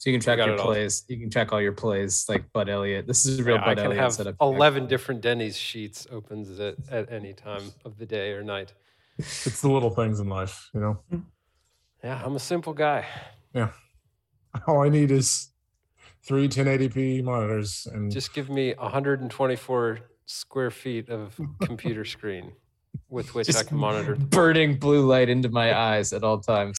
So you can track got your it all. plays. You can track all your plays like Bud Elliott. This is a real Yeah, I can Elliott have setup. 11 different Denny's sheets opens at, at any time of the day or night. It's the little things in life, you know. Hmm. Yeah, I'm a simple guy. Yeah, all I need is three 1080p monitors and Just give me 124 square feet of computer screen with which I can monitor. burning blue light into my eyes at all times.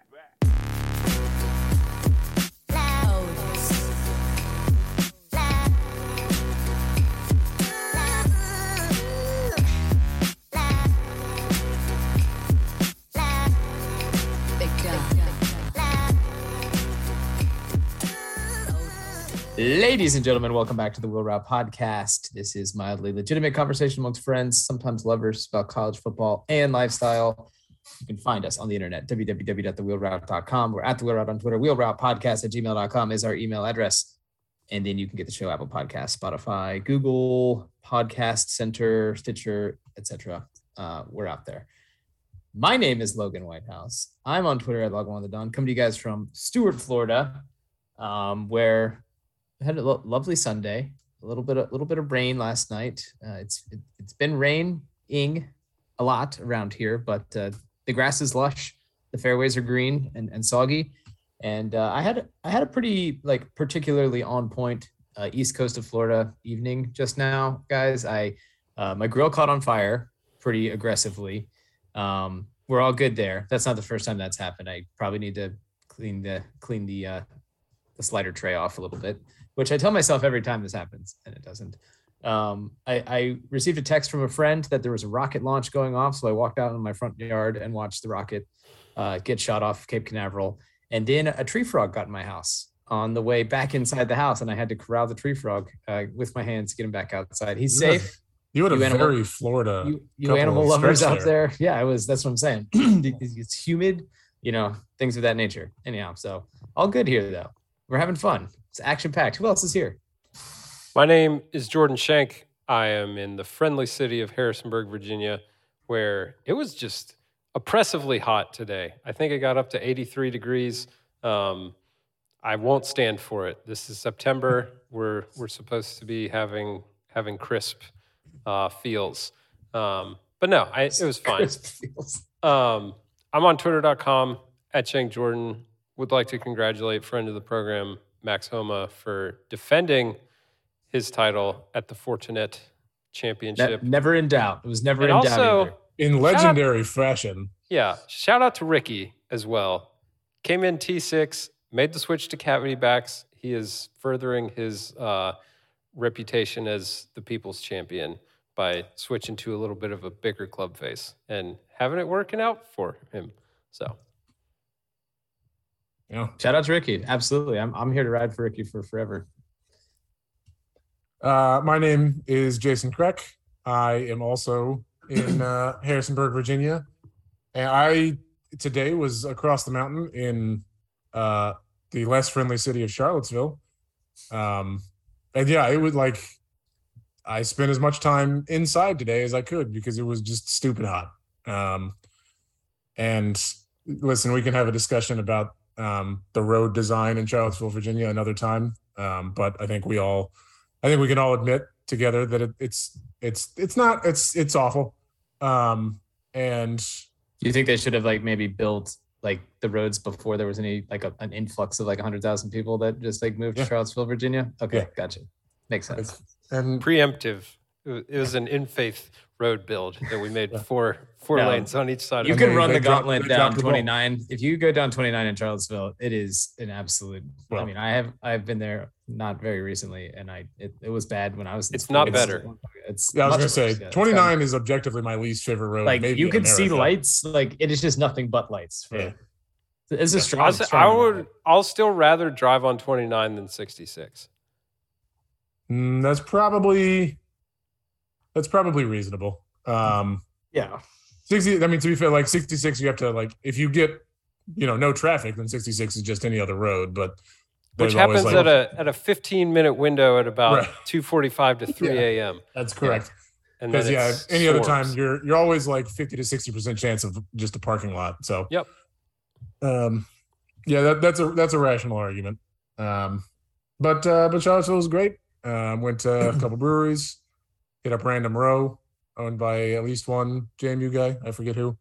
Ladies and gentlemen, welcome back to the Wheel Route Podcast. This is mildly legitimate conversation amongst friends, sometimes lovers, about college football and lifestyle. You can find us on the internet, www.thewheelroute.com. We're at the Wheel Route on Twitter. Wheel Route Podcast at gmail.com is our email address. And then you can get the show Apple Podcast, Spotify, Google, Podcast Center, Stitcher, etc. Uh, we're out there. My name is Logan Whitehouse. I'm on Twitter at Logan on the Dawn. Coming to you guys from Stuart, Florida, um, where had a lo- lovely Sunday. A little bit, a little bit of rain last night. Uh, it's it, it's been raining a lot around here, but uh, the grass is lush. The fairways are green and, and soggy. And uh, I had I had a pretty like particularly on point uh, east coast of Florida evening just now, guys. I uh, my grill caught on fire pretty aggressively. Um, we're all good there. That's not the first time that's happened. I probably need to clean the clean the uh, the slider tray off a little bit, which I tell myself every time this happens, and it doesn't. Um, I, I received a text from a friend that there was a rocket launch going off, so I walked out in my front yard and watched the rocket uh, get shot off Cape Canaveral. And then a tree frog got in my house on the way back inside the house, and I had to corral the tree frog uh, with my hands to get him back outside. He's You safe. you had a You animal- very Florida. You, you animal lovers out there, yeah, I was. That's what I'm saying. it's humid, you know, things of that nature. Anyhow, so all good here though. We're having fun. It's action packed. Who else is here? My name is Jordan Shank. I am in the friendly city of Harrisonburg, Virginia, where it was just oppressively hot today. I think it got up to 83 degrees. Um, I won't stand for it. This is September. We're we're supposed to be having having crisp uh, feels, um, but no, I, it was fine. Um, I'm on twitter.com at Shank Jordan. Would like to congratulate friend of the program, Max Homa, for defending his title at the Fortinet Ne- Championship. never in doubt. It was never and in doubt. also, either. in legendary fashion. yeah, shout out to Rickie as well. Came in T6, made the switch to cavity backs. He is furthering his uh, reputation as the people's champion by switching to a little bit of a bigger club face and having it working out for him. So Yeah. Shout out to Rickie. Absolutely. I'm, I'm here to ride for Rickie for forever. Uh, my name is Jason Kreck. I am also in uh, Harrisonburg, Virginia, and I today was across the mountain in uh, the less friendly city of Charlottesville. Um, and yeah, it was like I spent as much time inside today as I could because it was just stupid hot. Um, and listen, we can have a discussion about um, the road design in Charlottesville, Virginia, another time. Um, but I think we all I think we can all admit together that it, it's it's it's not it's it's awful. Um, and Do you think they should have like maybe built like the roads before there was any like a, an influx of like 100,000 people that just like moved Yeah. to Charlottesville, Virginia? Okay, Yeah. gotcha. Makes sense. it's, and preemptive. It it was an in faith road build that we made four four Yeah. lanes on each side. You of can they- run they the gauntlet they down dropped the ball. 29. If you go down 29 in Charlottesville, it is an absolute. I mean, I have I've been there not very recently, and I it, it was bad when I was. It's not It's- better. It's yeah, I was gonna say yeah. 29 is objectively my least favorite road. like maybe you in can see lights. Like it is just nothing but lights. For, Yeah. It's a strong. I'll say- strong I would. I'll still rather drive on 29 than 66. Mm, that's probably that's probably reasonable. Um, Yeah. 60. I mean, to be fair, like 66, you have to like if you get you know no traffic, then 66 is just any other road. But Which happens like- at a at a 15 minute window at about Right. 2:45 to 3 Yeah. a.m. That's correct. And then Because yeah, it's any other time you're you're always like 50 to 60 percent chance of just a parking lot. So Yep. Um, yeah, that, that's a that's a rational argument. Um, but uh, but Charlottesville was great. Um, went to a couple breweries, hit up Random Row, owned by at least one JMU guy. I forget who.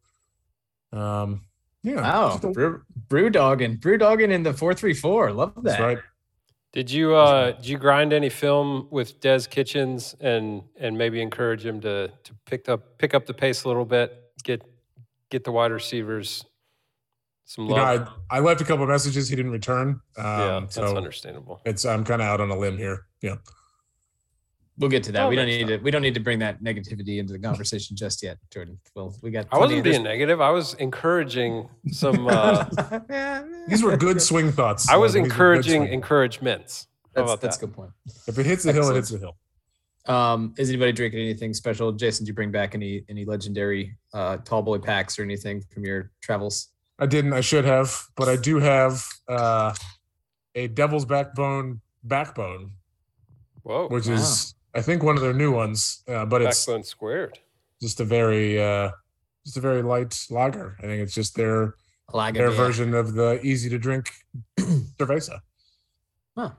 Um, yeah, Wow, just a- brew, brew dogging, brew dogging in the four three four. Love that. that's right. Did you uh did you grind any film with Des Kitchings and and maybe encourage him to to pick up pick up the pace a little bit, get get the wide receivers some You know. I, I left a couple of messages he didn't return. Um, yeah, that's so understandable. it's I'm kind of out on a limb here. Yeah, We'll get to that. Oh, we don't need time. to. We don't need to bring that negativity into the conversation just yet, Jordan. Well, we got. I wasn't being negative. I was encouraging some uh these were good swing thoughts. I was Like, these were good encouraging encouragements. How That's about that's a good point. If it hits the hill, it hits the hill. Um, is anybody drinking anything special? Jason, did you bring back any any legendary uh, tall boy packs or anything from your travels? I didn't. I should have, but I do have uh, a Devil's Backbone backbone, Whoa. which Wow. is I think one of their new ones. Uh, but it's Backbone squared. just a very uh, just a very light lager. I think it's just their Lager their beer. version of the easy to drink cerveza. Huh.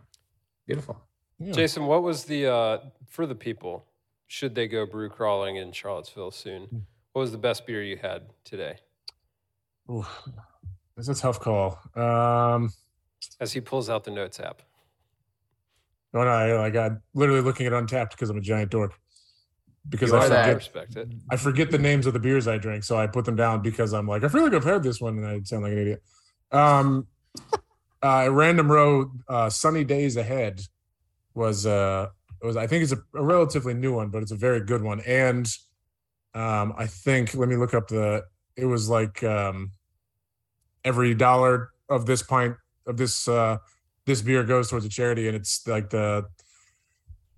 Beautiful. Yeah. Jason, what was the uh for the people? Should they go brew crawling in Charlottesville soon? Hmm. What was the best beer you had today? Ooh, it's a tough call. Um, As he pulls out the notes app. No, no, I, like I'm literally looking at Untappd because I'm a giant dork. Because You I are that. I forget, respect it. I forget the names of the beers I drink, so I put them down because I'm like, I feel like I've had this one, and I sound like an idiot. Um, uh, Random Row, uh, Sunny Days Ahead was uh was I think it's a, a relatively new one, but it's a very good one. And um, I think let me look up the. It was like um, every dollar of this pint of this uh this beer goes towards a charity, and it's like the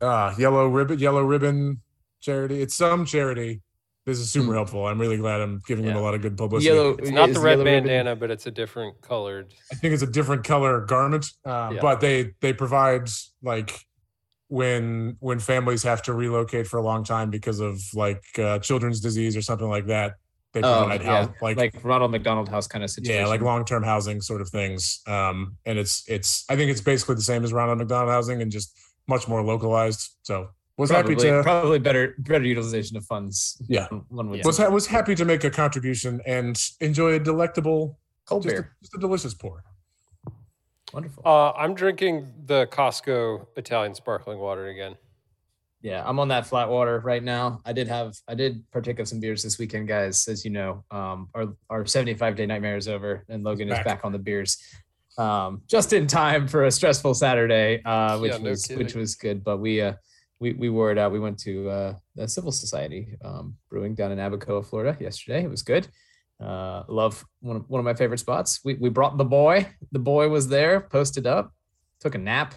uh yellow ribbon yellow ribbon charity. It's some charity. This is super Hmm. helpful. I'm really glad I'm giving them a lot of good publicity. Yellow. It's not is the red Yellow Ribbon- bandana, but it's a different colored. I think it's a different color garment, uh, Yeah. but they they provide like when when families have to relocate for a long time because of like uh, children's disease or something like that. They Oh, yeah. house, like, like Ronald McDonald House kind of situation. yeah, like long term housing sort of things. Um, and it's it's I think it's basically the same as Ronald McDonald housing and just much more localized. So was probably, happy to probably better better utilization of funds. Yeah. one would was ha- was happy to make a contribution and enjoy a delectable cold just a, beer. just a delicious pour. Wonderful. Uh, I'm drinking the Costco Italian sparkling water again. Yeah, I'm on that flat water right now. I did have I did partake of some beers this weekend, guys. As you know, um, our our 75 day nightmare is over, and Logan is Back. back on the beers, um, just in time for a stressful Saturday, uh, which Yeah, no was which was good. But we uh, we we wore it out. We went to uh, the Civil Society um, Brewing down in Abacoa, Florida, yesterday. It was good. Uh, love one of, one of my favorite spots. We we brought the boy. The boy was there, posted up, took a nap,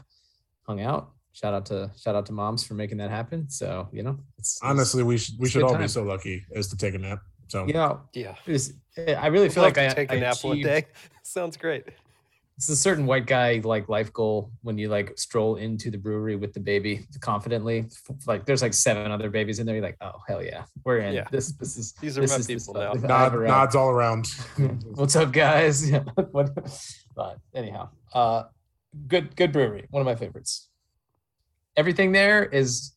hung out. Shout out to shout out to moms for making that happen. So you know, it's, it's Honestly, we should we should all time. be so lucky as to take a nap. So yeah, Yeah. it's, I really feel Love like to I take a I nap one day. Sounds great. It's a certain white guy like life goal when you like stroll into the brewery with the baby confidently. Like there's like seven other babies in there. You're like, oh hell yeah, we're in. Yeah. This this is These are this my is people now. Nod, ever, nods all around. What's up, guys? Yeah. but anyhow, uh, good good brewery. One of my favorites. Everything there is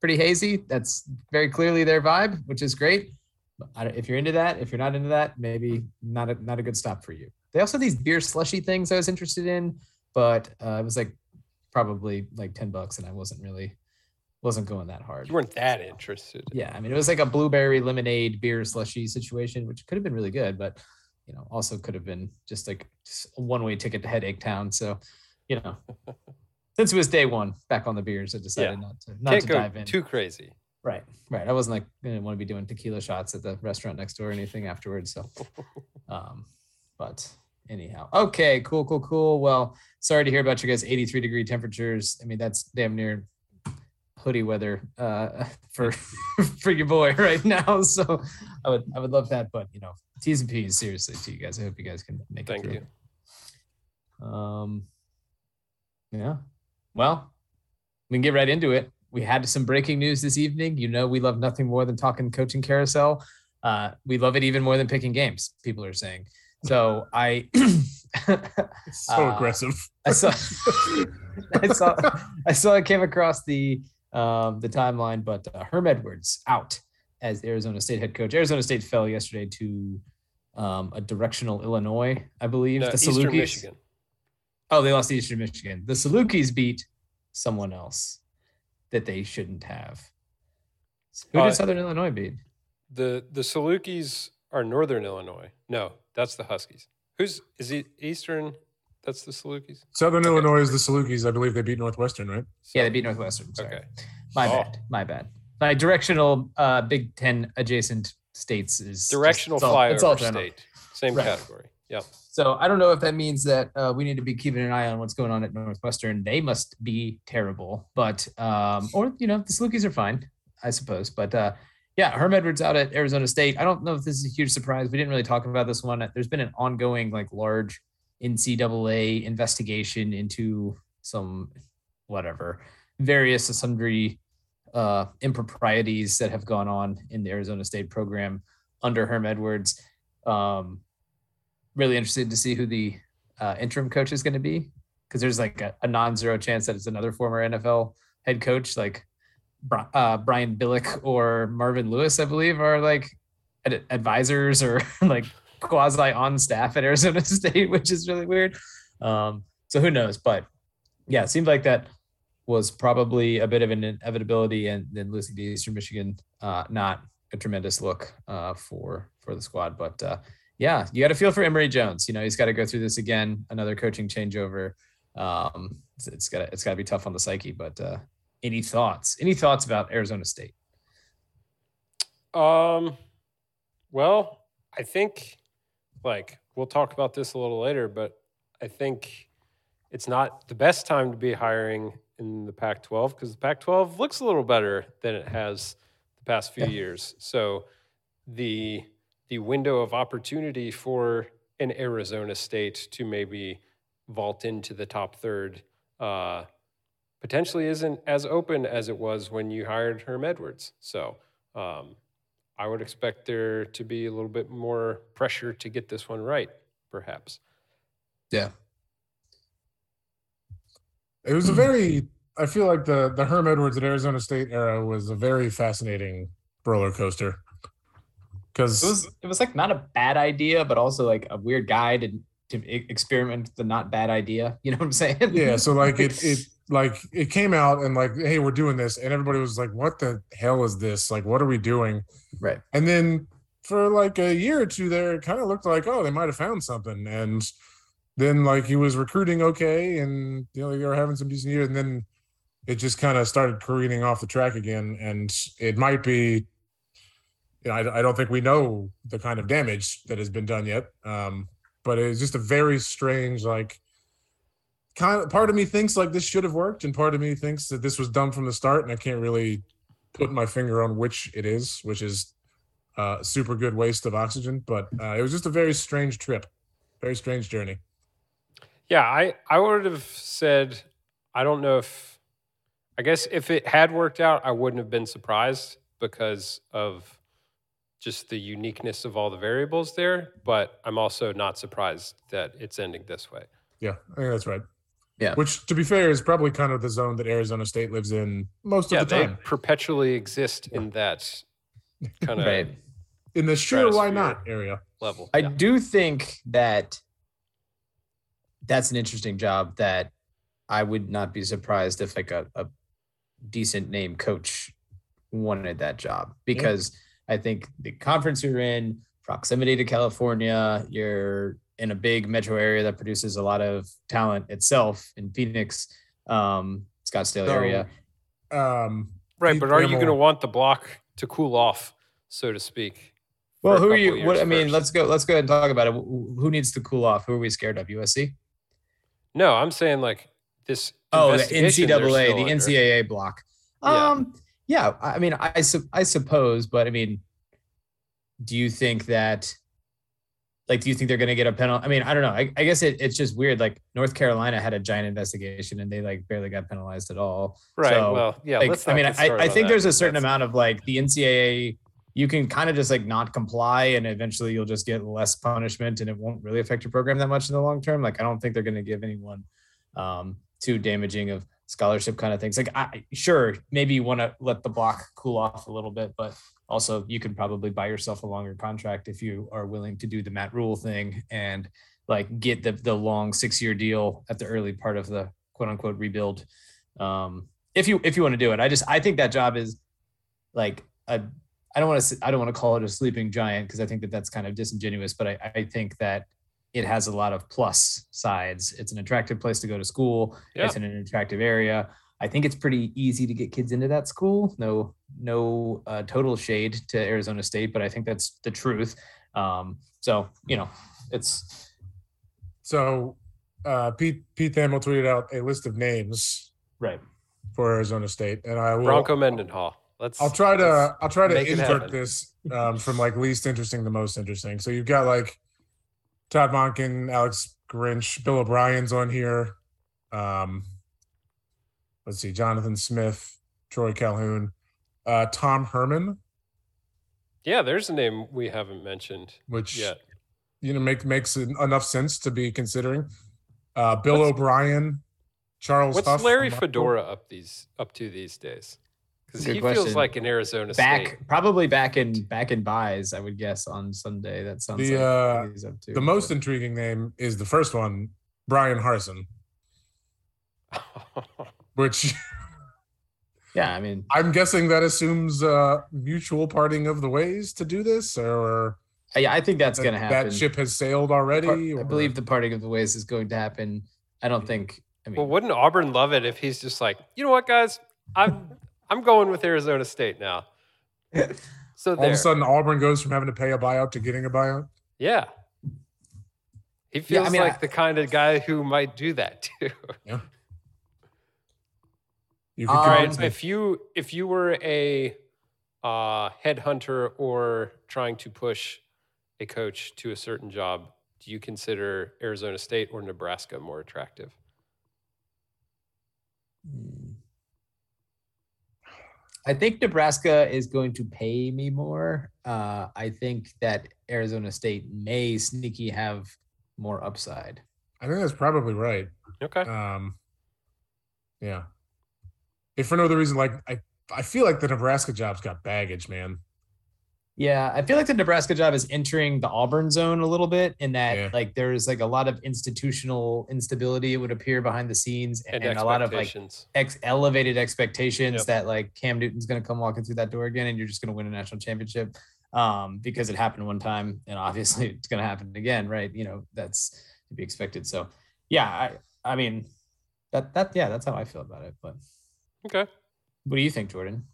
pretty hazy. That's very clearly their vibe, which is great. But I don't- if you're into that, if you're not into that, maybe not a not a good stop for you. They also have these beer slushy things I was interested in, but uh, it was like probably like ten bucks, and I wasn't really wasn't going that hard. You weren't that interested. Yeah, I mean, it was like a blueberry lemonade beer slushy situation, which could have been really good, but you know, also could have been just like a one way ticket to Headache Town. So, you know, since it was day one back on the beers, I decided not to not Can't to dive in. too crazy. right, right. I wasn't like didn't want to be doing tequila shots at the restaurant next door or anything afterwards. So, um, but anyhow, okay, cool, cool, cool. Well, sorry to hear about you guys' 83 degree temperatures. I mean, that's damn near hoodie weather uh, for for your boy right now. So I would I would love that, but you know, T's and P's seriously to you guys. I hope you guys can make Thank it you. Um, yeah. Well, we can get right into it. We had some breaking news this evening. You know, we love nothing more than talking coaching carousel. Uh, we love it even more than picking games. People are saying. So I so Uh, aggressive. I saw I saw I saw I came across the um the timeline, but uh, Herm Edwards out as the Arizona State head coach. Arizona State fell yesterday to um, a directional Illinois, I believe. No, the Eastern Salukis. Michigan. Oh, they lost to Eastern Michigan. The Salukis beat someone else that they shouldn't have. Who Uh, did Southern Illinois beat? The the Salukis are Northern Illinois. No, that's the Huskies. Who's is it Eastern? That's the Salukis. Southern okay. Illinois is the Salukis. I believe they beat Northwestern, right? Yeah, they beat Northwestern. Sorry. Okay. My Oh. bad. My bad. My directional uh, Big Ten adjacent states is just- Directional it's all- it's all flyover general. state. Same Right. category. Yep. So I don't know if that means that uh, we need to be keeping an eye on what's going on at Northwestern. They must be terrible, but um, or you know the Salukis are fine, I suppose. But uh, yeah, Herm Edwards out at Arizona State. I don't know if this is a huge surprise. We didn't really talk about this one. There's been an ongoing like large NCAA investigation into some whatever various sundry uh, improprieties that have gone on in the Arizona State program under Herm Edwards. Um, really interested to see who the uh, interim coach is going to be because there's like a, a non-zero chance that it's another former NFL head coach like uh, Brian Billick or Marvin Lewis, I believe, are like ad- advisors or like quasi on staff at Arizona State, which is really weird. Um, so who knows? But yeah, it seemed like that was probably a bit of an inevitability, and then losing to Eastern Michigan, uh, not a tremendous look uh, for for the squad. But uh, yeah, you got to feel for Emory Jones. You know, he's got to go through this again, another coaching changeover. Um, it's, it's got it's got to be tough on the psyche. But uh, any thoughts? Any thoughts about Arizona State? Um, well, I think like we'll talk about this a little later, but I think it's not the best time to be hiring in the Pac 12 because the Pac 12 looks a little better than it has the past few Yeah. years. So the the window of opportunity for an Arizona State to maybe vault into the top third uh, potentially isn't as open as it was when you hired Herm Edwards. So um, I would expect there to be a little bit more pressure to get this one right, perhaps. Yeah, It was a very. I feel like the the Herm Edwards at Arizona State era was a very fascinating roller coaster. Because it was it was like not a bad idea, but also like a weird guy to to experiment the not bad idea. You know what I'm saying? yeah, so like it it like it came out and like, hey, we're doing this, and everybody was like, "What the hell is this? Like, what are we doing?" right. And then for like a year or two there, it kind of looked like, oh, they might have found something. And then like he was recruiting okay, and you know they were having some decent years, and then it just kind of started careening off the track again. And it might be, you know, I, I don't think we know the kind of damage that has been done yet. Um, but it's just a very strange like. Kind of part of me thinks like this should have worked, and part of me thinks that this was dumb from the start, and I can't really put my finger on which it is, which is uh, super good waste of oxygen. But uh, it was just a very strange trip, very strange journey. Yeah, I, I would have said, I don't know if, I guess if it had worked out, I wouldn't have been surprised because of just the uniqueness of all the variables there. But I'm also not surprised that it's ending this way. Yeah, I think that's right. Yeah. Which, to be fair, is probably kind of the zone that Arizona State lives in most yeah, of the they time. perpetually exist in that kind of Right. In the sure why not area. level. I Yeah. do think that that's an interesting job that I would not be surprised if like a, a decent name coach wanted that job because I think the conference you're in, proximity to California, you're in a big metro area that produces a lot of talent itself in Phoenix, um, Scottsdale So, area. Um, Right, but are you going to want the block to cool off, so to speak? Well, who are you? What years I mean, first? let's go. Let's go ahead and talk about it. Who who needs to cool off? Who are we scared of? USC. No, I'm saying like this. Oh, the investigation they're NCAA, the under. NCAA block. Um, yeah. I mean, I su- I suppose, but I mean, do you think that? Like, do you think they're going to get a penalty? I mean, I don't know. I, I guess it, it's just weird. Like North Carolina had a giant investigation and they like barely got penalized at all. Right. So, well, yeah. like, I mean, I, I think that, there's a certain that's- amount of like the NCAA you can kind of just like not comply and eventually you'll just get less punishment and it won't really affect your program that much in the long term. Like I don't think they're going to give anyone um, too damaging of scholarship kind of things. Like I sure maybe you want to let the block cool off a little bit, but also you can probably buy yourself a longer contract if you are willing to do the Matt Rhule thing and like get the the long six year deal at the early part of the quote unquote rebuild. Um, if you if you want to do it, I just I think that job is like a I don't want to I don't want to call it a sleeping giant because I think that that's kind of disingenuous, but I, I think that it has a lot of plus sides. It's an attractive place to go to school. Yeah. It's in an attractive area. I think it's pretty easy to get kids into that school. No, no uh, total shade to Arizona State, but I think that's the truth. Um, so you know, it's So uh, Pete Pete Thamel tweeted out a list of names right. for Arizona State, and I will. Bronco Mendenhall. Let's. I'll try to I'll try to invert this um, from like least interesting to most interesting. So you've got like Todd Monken, Alex Grinch, Bill O'Brien's on here. Um, let's see, Jonathan Smith, Troy Calhoun, uh, Tom Herman, Yeah, there's a name we haven't mentioned which yet. you know make makes enough sense to be considering. Uh, Bill What's- O'Brien, Charles. What's Huff Larry Fedora up these up to these days? Because Good he feels like an Arizona Back State. probably back in back in buys, I would guess on Sunday. That sounds The, like uh, he's up to. The most intriguing name is the first one, Bryan Harsin, which yeah, I mean, I'm guessing that assumes uh, mutual parting of the ways to do this, or yeah, I think that's that, going to happen. that ship has sailed already. Part- I believe the parting of the ways is going to happen. I don't think. I mean, well, wouldn't Auburn love it if he's just like, you know what, guys, I'm I'm going with Arizona State now. So all of a sudden Auburn goes from having to pay a buyout to getting a buyout. yeah. He Yeah, I feels mean, like I- the kind of guy who might do that too. You Um, right, if you if you were a uh, headhunter or trying to push a coach to a certain job, do you consider Arizona State or Nebraska more attractive? Hmm. I think Nebraska is going to pay me more. Uh, I think that Arizona State may sneaky have more upside. I think that's probably right. Okay. Um, yeah. If for no other reason, like I, I feel like the Nebraska job's got baggage, man. Yeah, I feel like the Nebraska job is entering the Auburn zone a little bit in that Yeah. like there's like a lot of institutional instability it would appear behind the scenes and, And, a lot of like ex- elevated expectations Yep. that like Cam Newton's going to come walking through that door again and you're just going to win a national championship um, because it happened one time and obviously it's going to happen again, right? You know, that's to be expected. So, yeah, I I mean that that yeah, that's how I feel about it. But okay. what do you think, Jordan?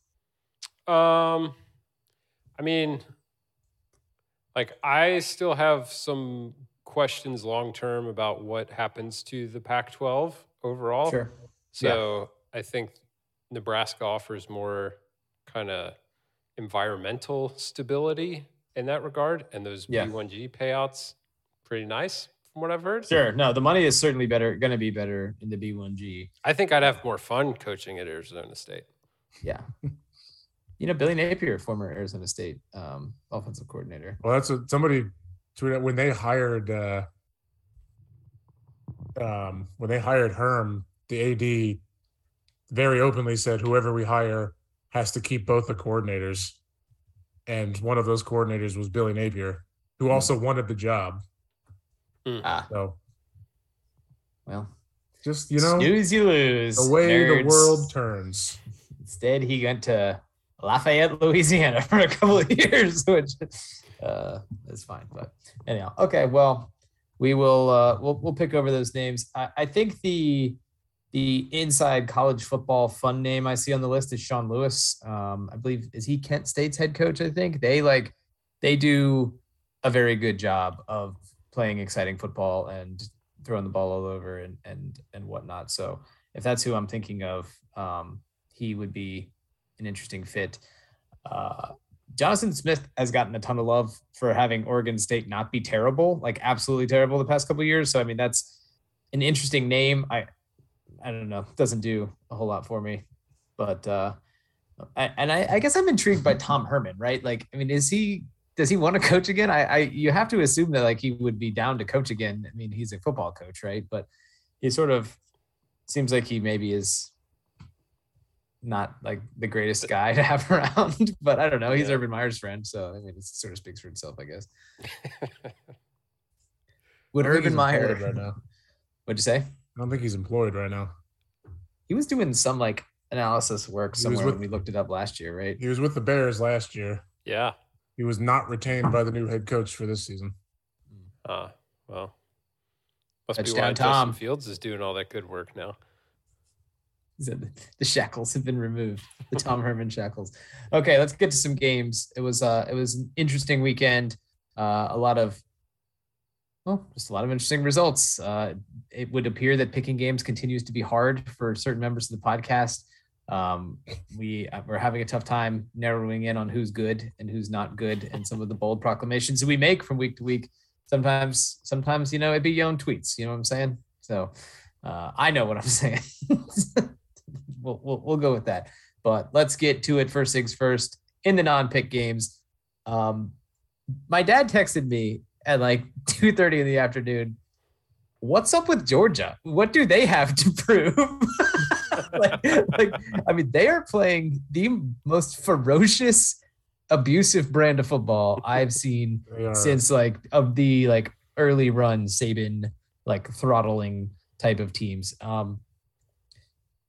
Um, I mean, like I still have some questions long term about what happens to the Pac-12 overall. Sure. So I think Nebraska offers more kind of environmental stability in that regard, and those Yeah. B1G payouts pretty nice from what I've heard. Sure. No, the money is certainly better going to be better in the B1G. I think I'd have more fun coaching at Arizona State. Yeah. You know, Billy Napier, former Arizona State um, offensive coordinator. Well, that's what somebody tweeted when they hired uh um when they hired Herm, the AD very openly said whoever we hire has to keep both the coordinators. And one of those coordinators was Billy Napier, who also wanted the job. Ah, So well, just you know snooze, you lose. the way nerds. the world turns. Instead, he went to Lafayette, Louisiana for a couple of years, which uh, is fine. But anyhow, okay. Well, we will uh, we'll we'll pick over those names. I, I think the the inside college football fun name I see on the list is Sean Lewis. Um, I believe is he Kent State's head coach. I think they like they do a very good job of playing exciting football and throwing the ball all over and and and whatnot. So if that's who I'm thinking of, um, he would be an interesting fit. Uh, Jonathan Smith has gotten a ton of love for having Oregon State not be terrible, like absolutely terrible the past couple years. So I mean that's an interesting name. I I don't know, doesn't do a whole lot for me, but uh, A- And I, I guess I'm intrigued by Tom Herman, right? Like, I mean, is he does he want to coach again? I, I you have to assume that like he would be down to coach again. I mean, he's a football coach, right? But he sort of seems like he maybe is not like the greatest guy to have around. But I don't know. He's Yeah. Urban Meyer's friend, so I mean, it sort of speaks for itself, I guess. Would I Urban he's Meyer? employed right now. What'd you say? I don't think he's employed right now. He was doing some like analysis work somewhere with- when we looked it up last year, right? He was with the Bears last year. yeah. He was not retained by the new head coach for this season. Uh, well, must be why Tom. Justin Fields is doing all that good work now. The shackles have been removed. The Tom Herman shackles. Okay, let's get to some games. It was uh it was an interesting weekend. Uh a lot of well, just a lot of interesting results. Uh it would appear that picking games continues to be hard for certain members of the podcast. Um we uh, we're having a tough time narrowing in on who's good and who's not good and some of the bold proclamations that we make from week to week. Sometimes sometimes you know it'd be your own tweets, you know what I'm saying? So uh, I know what I'm saying. We'll, we'll we'll go with that. But let's get to it. First things first. In the non-pick games, um, my dad texted me at like 2:30 in the afternoon. What's up with Georgia? What do they have to prove? like, like, I mean, they are playing the most ferocious, abusive brand of football I've seen since like of the like early run Saban like throttling type of teams. Um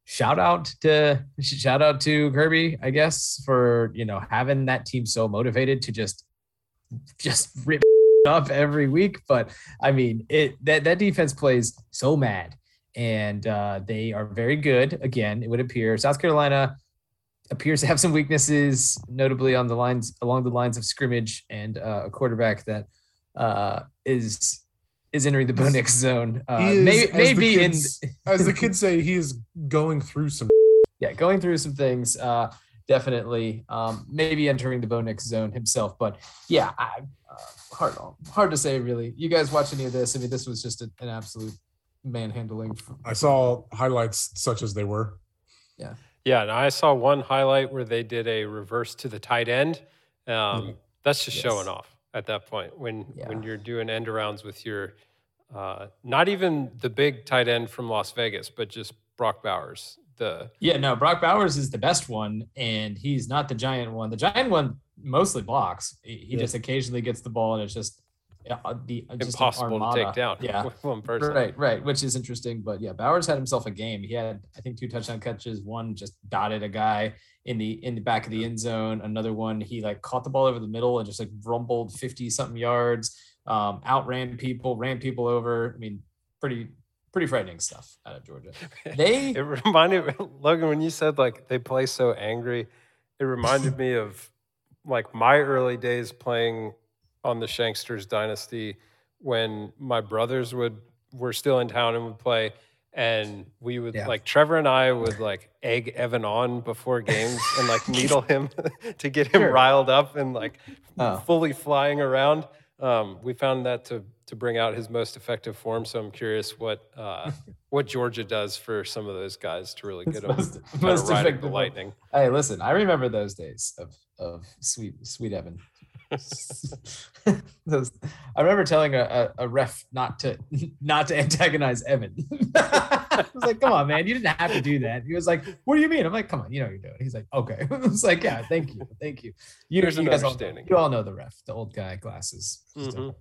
shout out to shout out to Kirby, I guess, for you know having that team so motivated to just just rip up every week. But I mean it that, that defense plays so mad and uh they are very good. Again, it would appear South Carolina appears to have some weaknesses, notably on the lines along the lines of scrimmage and uh, a quarterback that uh, is is entering the Bo Nix zone. Uh, he is, may, as the maybe in as the kids say, he is going through some. yeah, going through some things. Uh, definitely, um, maybe entering the Bo Nix zone himself. But yeah, I, uh, hard hard to say really. You guys watch any of this? I mean, this was just a, an absolute manhandling. I saw highlights such as they were. Yeah, Yeah, and I saw one highlight where they did a reverse to the tight end. Um, That's just Yes. showing off at that point when when you're doing end arounds with your uh, not even the big tight end from Las Vegas, but just Brock Bowers. The Yeah, no, Brock Bowers is the best one, and he's not the giant one. The giant one mostly blocks. He, he Yeah. just occasionally gets the ball, and it's just uh, the just an impossible to take down Yeah, one person. Right, right, which is interesting. But yeah, Bowers had himself a game. He had, I think, two touchdown catches. One just dotted a guy in the in the back of the end zone. Another one, he like caught the ball over the middle and just like rumbled fifty something yards. Um, outran people, ran people over. I mean, pretty pretty frightening stuff out of Georgia. They It reminded Logan when you said like they play so angry. It reminded me of like my early days playing on the Shanksters Dynasty when my brothers would were still in town and would play, and we would Yeah. like Trevor and I would like egg Evan on before games and like needle him to get him Sure. riled up and like Oh. fully flying around. Um, we found that to to bring out his most effective form. So I'm curious what uh, what Georgia does for some of those guys to really get them most, most the lightning. Hey, listen, I remember those days of of sweet sweet Evan. I remember telling a, a, ref not to not to antagonize Evan. I was like, "Come on, man, you didn't have to do that." He was like, "What do you mean?" I'm like, "Come on, you know what you're doing." He's like, "Okay." I was like, "Yeah, thank you, thank you." You, you guys all, you all know the ref, the old guy, glasses. Mhm.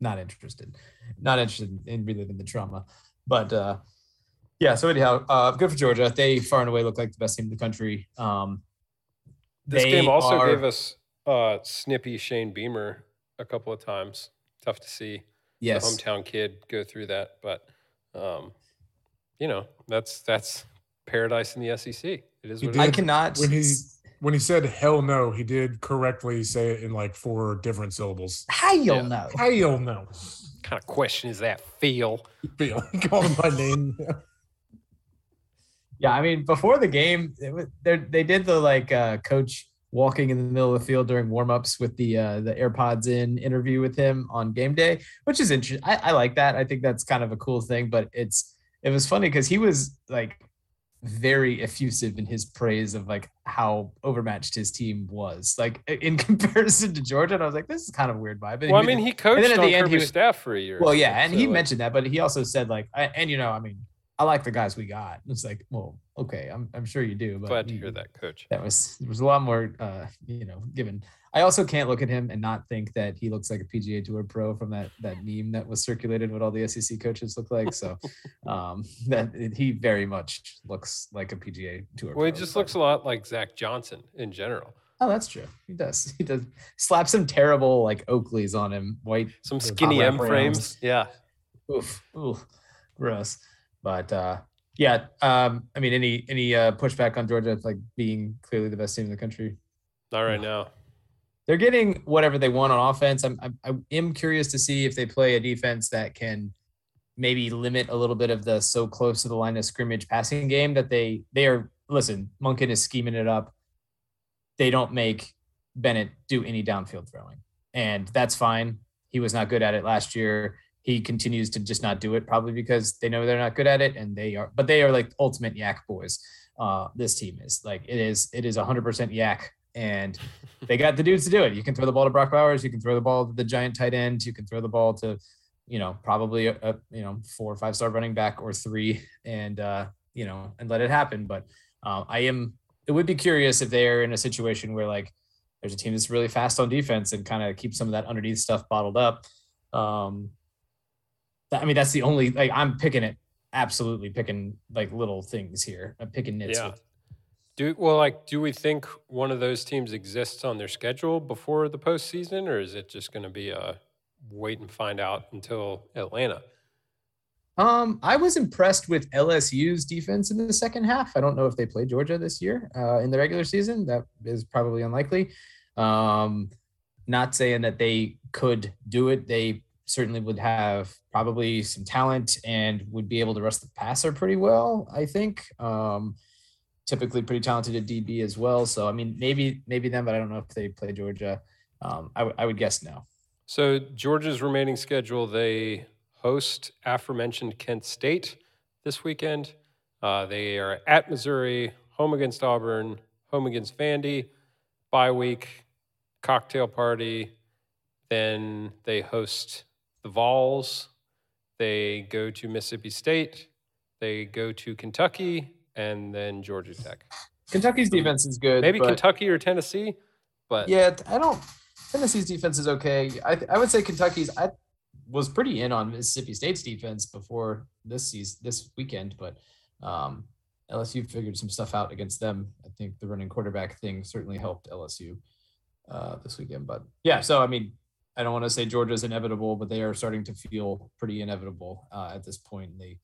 Not interested, not interested in reliving the trauma, but. uh yeah, so anyhow, uh, good for Georgia. They far and away look like the best team in the country. Um, This game also are- gave us uh, snippy Shane Beamer a couple of times. Tough to see yes, the hometown kid go through that, but um, you know that's that's paradise in the SEC. It is what it I is. cannot. When he when he said hell no, he did correctly say it in like four different syllables. How you'll Yeah. know? Hell no. kind of question is that feel? Bill, he called him by name. Yeah, I mean, before the game, it was, they they did the like uh, coach walking in the middle of the field during warmups with the uh, the AirPods in interview with him on game day, which is interesting. I, I like that. I think that's kind of a cool thing. But it's it was funny because he was like very effusive in his praise of like how overmatched his team was, like in comparison to Georgia. And I was like, this is kind of weird vibe. And Well, I mean, he coached and then at the end, he was- staff for a year. well, yeah, and So, he like, mentioned that, but he also said like, I, and you know, I mean, I like the guys we got. It's like, well, okay, I'm I'm sure you do, but Glad to hear that, Coach. that was there was a lot more uh you know given i also can't look at him and not think that he looks like a pga tour pro from that that meme that was circulated what all the sec coaches look like so um that he very much looks like a pga tour Well, he just but- looks a lot like Zach Johnson in general. oh that's true he does he does slap some terrible like oakleys on him white Some skinny M frames. Yeah. oof oof gross but uh yeah um i mean any any uh pushback on georgia like being clearly the best team in the country Not right now. they're getting whatever they want on offense. I'm, I'm I am curious to see if they play a defense that can maybe limit a little bit of the so close to the line of scrimmage passing game that they they are. Listen, Monken is scheming it up. They don't make Bennett do any downfield throwing, and that's fine. He was not good at it last year. He continues to just not do it, probably because they know they're not good at it, and they are. But they are like ultimate yak boys. Uh, this team is like it is. It is 100% yak, and they got the dudes to do it. You can throw the ball to Brock Bowers. You can throw the ball to the giant tight end. You can throw the ball to, you know, probably a, a you know four or five star running back or three, and uh, you know, and let it happen. But uh, I am. It would be curious if they're in a situation where like there's a team that's really fast on defense and kind of keep some of that underneath stuff bottled up. Um, I mean, that's the only like I'm picking it. Absolutely picking like little things here. I'm picking nits. Yeah. with- Do well, like, do we think one of those teams exists on their schedule before the postseason, or is it just going to be a wait and find out until Atlanta? Um, I was impressed with LSU's defense in the second half. I don't know if they play Georgia this year uh, in the regular season. That is probably unlikely. Um, not saying that they could do it. They certainly would have probably some talent and would be able to rush the passer pretty well. I think. Um, typically pretty talented at DB as well. So I mean, maybe maybe them, but I don't know if they play Georgia. Um, I, w- I would guess no. So Georgia's remaining schedule, they host aforementioned Kent State this weekend. Uh, they are at Missouri, home against Auburn, home against Vandy, bye week, cocktail party. Then they host the Vols. They go to Mississippi State. They go to Kentucky and then Georgia Tech. Kentucky's defense is good. Maybe but- Kentucky or Tennessee, but Yeah, I don't. Tennessee's defense is okay. I I would say Kentucky's. I was pretty in on Mississippi State's defense before this season, this weekend, but um, LSU figured some stuff out against them. I think the running quarterback thing certainly helped LSU uh, this weekend. But yeah, so I mean, I don't want to say Georgia's inevitable, but they are starting to feel pretty inevitable uh, at this point. And they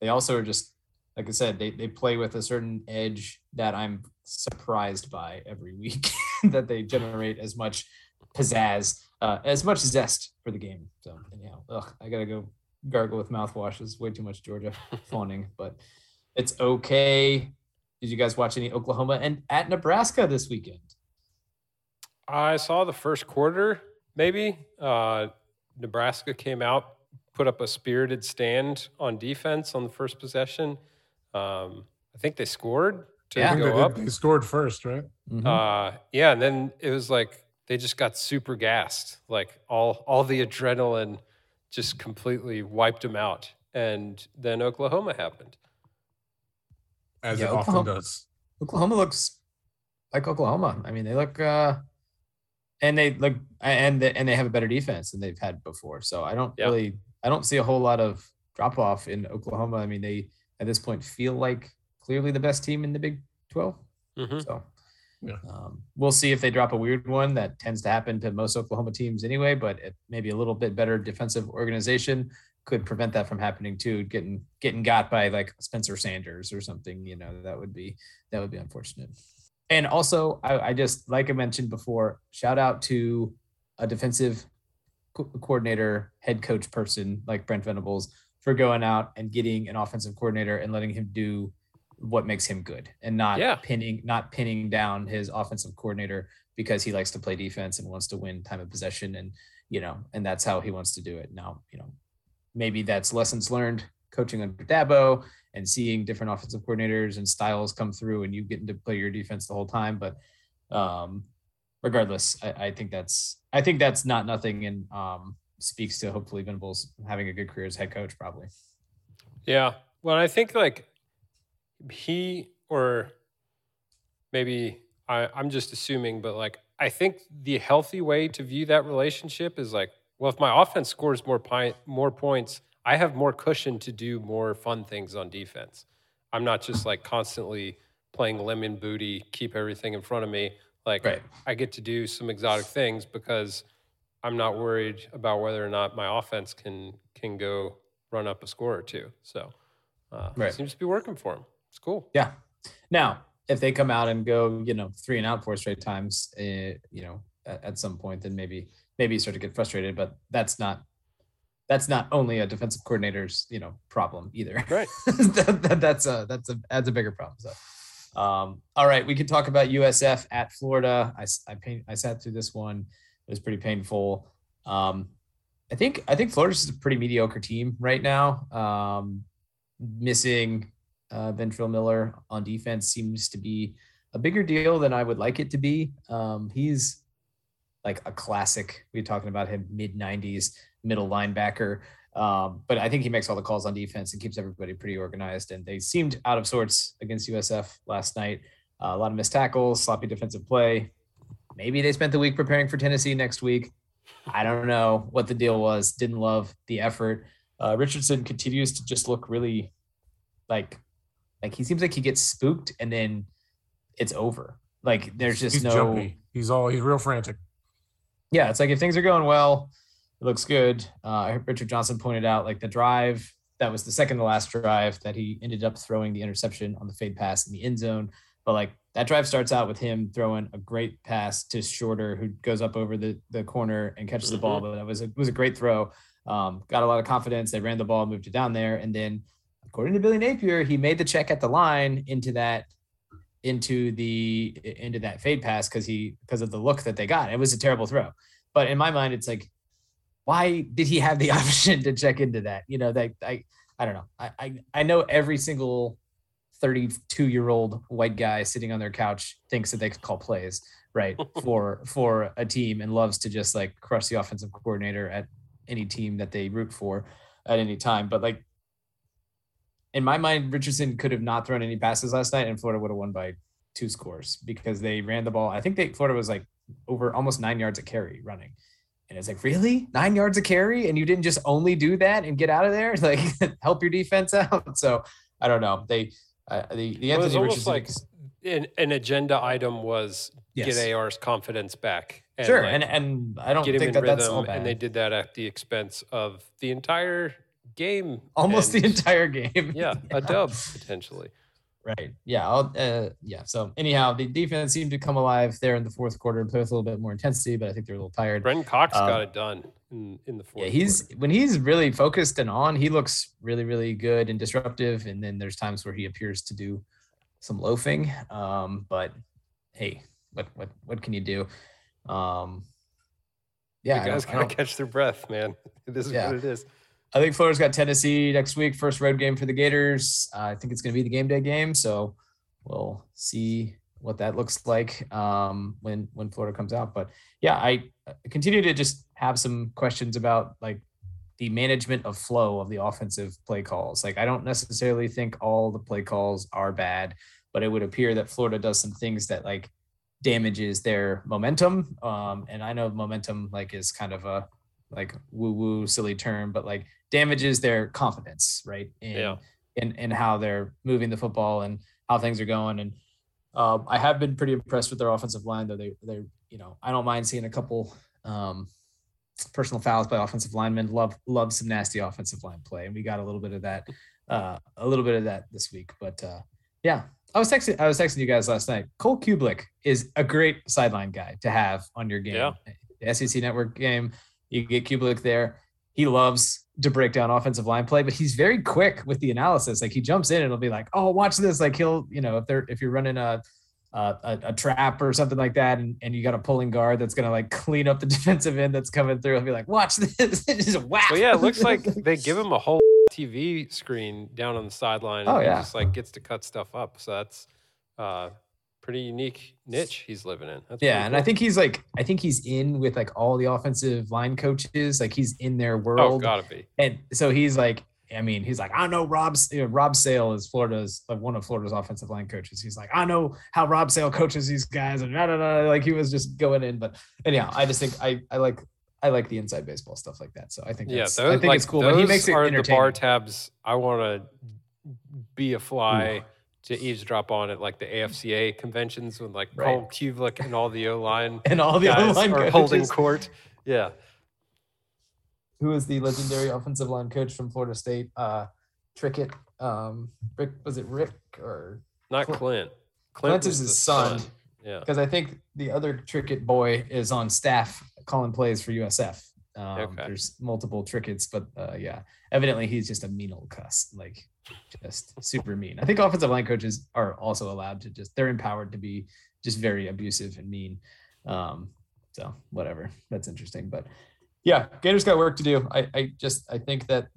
they also are just like I said, they they play with a certain edge that I'm surprised by every week that they generate as much pizzazz, uh, as much zest for the game. So anyhow, ugh, I gotta go gargle with mouthwash. It's way too much Georgia fawning, but it's okay. Did you guys watch any Oklahoma and at Nebraska this weekend? I saw the first quarter, maybe. Uh, Nebraska came out, put up a spirited stand on defense on the first possession. Um, I think they scored to Yeah. I they, go did- up. they scored first, right? Mhm. Uh, yeah, and then it was like they just got super gassed. Like all all the adrenaline just completely wiped them out. And then Oklahoma happened. As Yeah, it often does. Oklahoma looks like Oklahoma. I mean, they look uh and they look and they, and they have a better defense than they've had before. So I don't Yeah. really I don't see a whole lot of drop off in Oklahoma. I mean, they at this point feel like clearly the best team in the Big 12. Mhm. So Yeah. um, we'll see if they drop a weird one that tends to happen to most Oklahoma teams anyway, but it, maybe a little bit better defensive organization could prevent that from happening too. Getting getting got by like Spencer Sanders or something, you know, that would be that would be unfortunate. And also, I, I just like I mentioned before, shout out to a defensive co- coordinator, head coach person like Brent Venables for going out and getting an offensive coordinator and letting him do what makes him good and not Yeah. pinning not pinning down his offensive coordinator because he likes to play defense and wants to win time of possession and you know and that's how he wants to do it now you know maybe that's lessons learned coaching under Dabo and seeing different offensive coordinators and styles come through, and you getting to play your defense the whole time. But um, regardless, I, I think that's I think that's not nothing, and um, speaks to hopefully Venables having a good career as head coach, probably. Yeah. Well, I think like he or maybe I, I'm just assuming, but like I think the healthy way to view that relationship is like, well, if my offense scores more pi- more points, I have more cushion to do more fun things on defense. I'm not just like constantly playing lemon booty, keep everything in front of me. Like Right. I get to do some exotic things because I'm not worried about whether or not my offense can can go run up a score or two. So uh, Right. seems to be working for him. It's cool. Yeah. Now, if they come out and go, you know, three and out four straight times, uh, you know, at, at some point, then maybe maybe you start to get frustrated. But that's not that's not only a defensive coordinator's you know problem either. Right. that, that- that's a that's a that's a bigger problem. So, um, all right, we can talk about USF at Florida. I I, pain, I sat through this one. It was pretty painful. Um, I think I think Florida's just a pretty mediocre team right now. Um, missing uh, Ventrell Miller on defense seems to be a bigger deal than I would like it to be. Um, he's like a classic. We're talking about him mid 90s middle linebacker. Um, but I think he makes all the calls on defense and keeps everybody pretty organized. And they seemed out of sorts against USF last night. Uh, a lot of missed tackles, sloppy defensive play. Maybe they spent the week preparing for Tennessee next week. I don't know what the deal was. Didn't love the effort. Uh, Richardson continues to just look really like like he seems like he gets spooked and then it's over. Like there's just he's no jumpy. He's all he's real frantic. Yeah, it's like if things are going well, it looks good. Uh, Richard Johnson pointed out like the drive that was the second to last drive that he ended up throwing the interception on the fade pass in the end zone. But like that drive starts out with him throwing a great pass to Shorter, who goes up over the, the corner and catches the ball. But that was a, was a great throw. Um, got a lot of confidence. They ran the ball, moved it down there, and then according to Billy Napier, he made the check at the line into that into the into that fade pass because he because of the look that they got. It was a terrible throw. But in my mind, it's like, why did he have the option to check into that? You know, that I I don't know. I I, I know every single 32 year old white guy sitting on their couch thinks that they could call plays right for for a team and loves to just like crush the offensive coordinator at any team that they root for at any time. But like in my mind, Richardson could have not thrown any passes last night, and Florida would have won by two scores because they ran the ball. I think they Florida was like over almost nine yards a carry running. And it's like, really? Nine yards a carry? And you didn't just only do that and get out of there? Like help your defense out. So I don't know. They uh, the, the Well, it's Anthony almost Richardson like an, an agenda item was Yes. get AR's confidence back. and, sure. like, and and I don't get him think in that that's all rhythm, bad. and they did that at the expense of the entire game. almost the entire game. yeah, a dub potentially. Right. Yeah. Uh, yeah. So anyhow, the defense seemed to come alive there in the fourth quarter and play with a little bit more intensity, but I think they're a little tired. Brenton Cox Um, got it done in, in the fourth. Yeah, he's quarter. when he's really focused and on, he looks really, really good and disruptive. And then there's times where he appears to do some loafing. Um, but hey, what what what can you do? Um, yeah, I guys gotta catch their breath, man. This is Yeah. what it is. I think Florida's got Tennessee next week, first road game for the Gators. Uh, I think it's going to be the game day game, so we'll see what that looks like um, when when Florida comes out. But yeah, I continue to just have some questions about like the management of flow of the offensive play calls. Like I don't necessarily think all the play calls are bad, but it would appear that Florida does some things that like damages their momentum. Um, and I know momentum like is kind of a like woo woo silly term, but like damages their confidence, right? In, Yeah. in in how they're moving the football and how things are going. And um, I have been pretty impressed with their offensive line, though. They they you know I don't mind seeing a couple um, personal fouls by offensive linemen. Love love some nasty offensive line play, and we got a little bit of that uh, a little bit of that this week. But uh, yeah, I was texting I was texting you guys last night. Cole Cubelic is a great sideline guy to have on your game. Yeah. The SEC Network game, you get Cubelic there. He loves to break down offensive line play, but he's very quick with the analysis. Like he jumps in and it'll be like, "Oh, watch this!" Like he'll, you know, if they're if you're running a a, a, trap or something like that, and, and you got a pulling guard that's gonna like clean up the defensive end that's coming through, he'll be like, "Watch this!" It's just whack. Well, yeah, it looks like they give him a whole TV screen down on the sideline. Oh, and yeah. he just like gets to cut stuff up. So that's uh, pretty unique niche he's living in. That's Yeah, pretty and I think he's like I think he's in with like all the offensive line coaches. Like he's in their world. oh, gotta be. And so he's like, I mean, he's like, I know Rob's you know, Rob Sale is Florida's like one of Florida's offensive line coaches. He's like, I know how Rob Sale coaches these guys, and da, da, da. like he was just going in. But anyhow, I just think I I like I like the inside baseball stuff like that. So I think Yeah, those, I think like, it's cool. Those But he makes it are the bar tabs I want to be a fly to eavesdrop on at like the AFCA conventions when like Right. Paul Cubelic and all the O line and all the O line are holding court. Yeah, Who is the legendary offensive line coach from Florida State? Uh, Trickett. Um, Rick was it Rick or not Cl- Clint. Clint is his the son. Yeah. because I think the other Trickett boy is on staff calling plays for USF. Um, Okay. There's multiple Tricketts, but uh, yeah, evidently he's just a mean old cuss, like just super mean. I think offensive line coaches are also allowed to just they're empowered to be just very abusive and mean. Um, so whatever, that's interesting. But yeah, Gators got work to do. I, I just I think that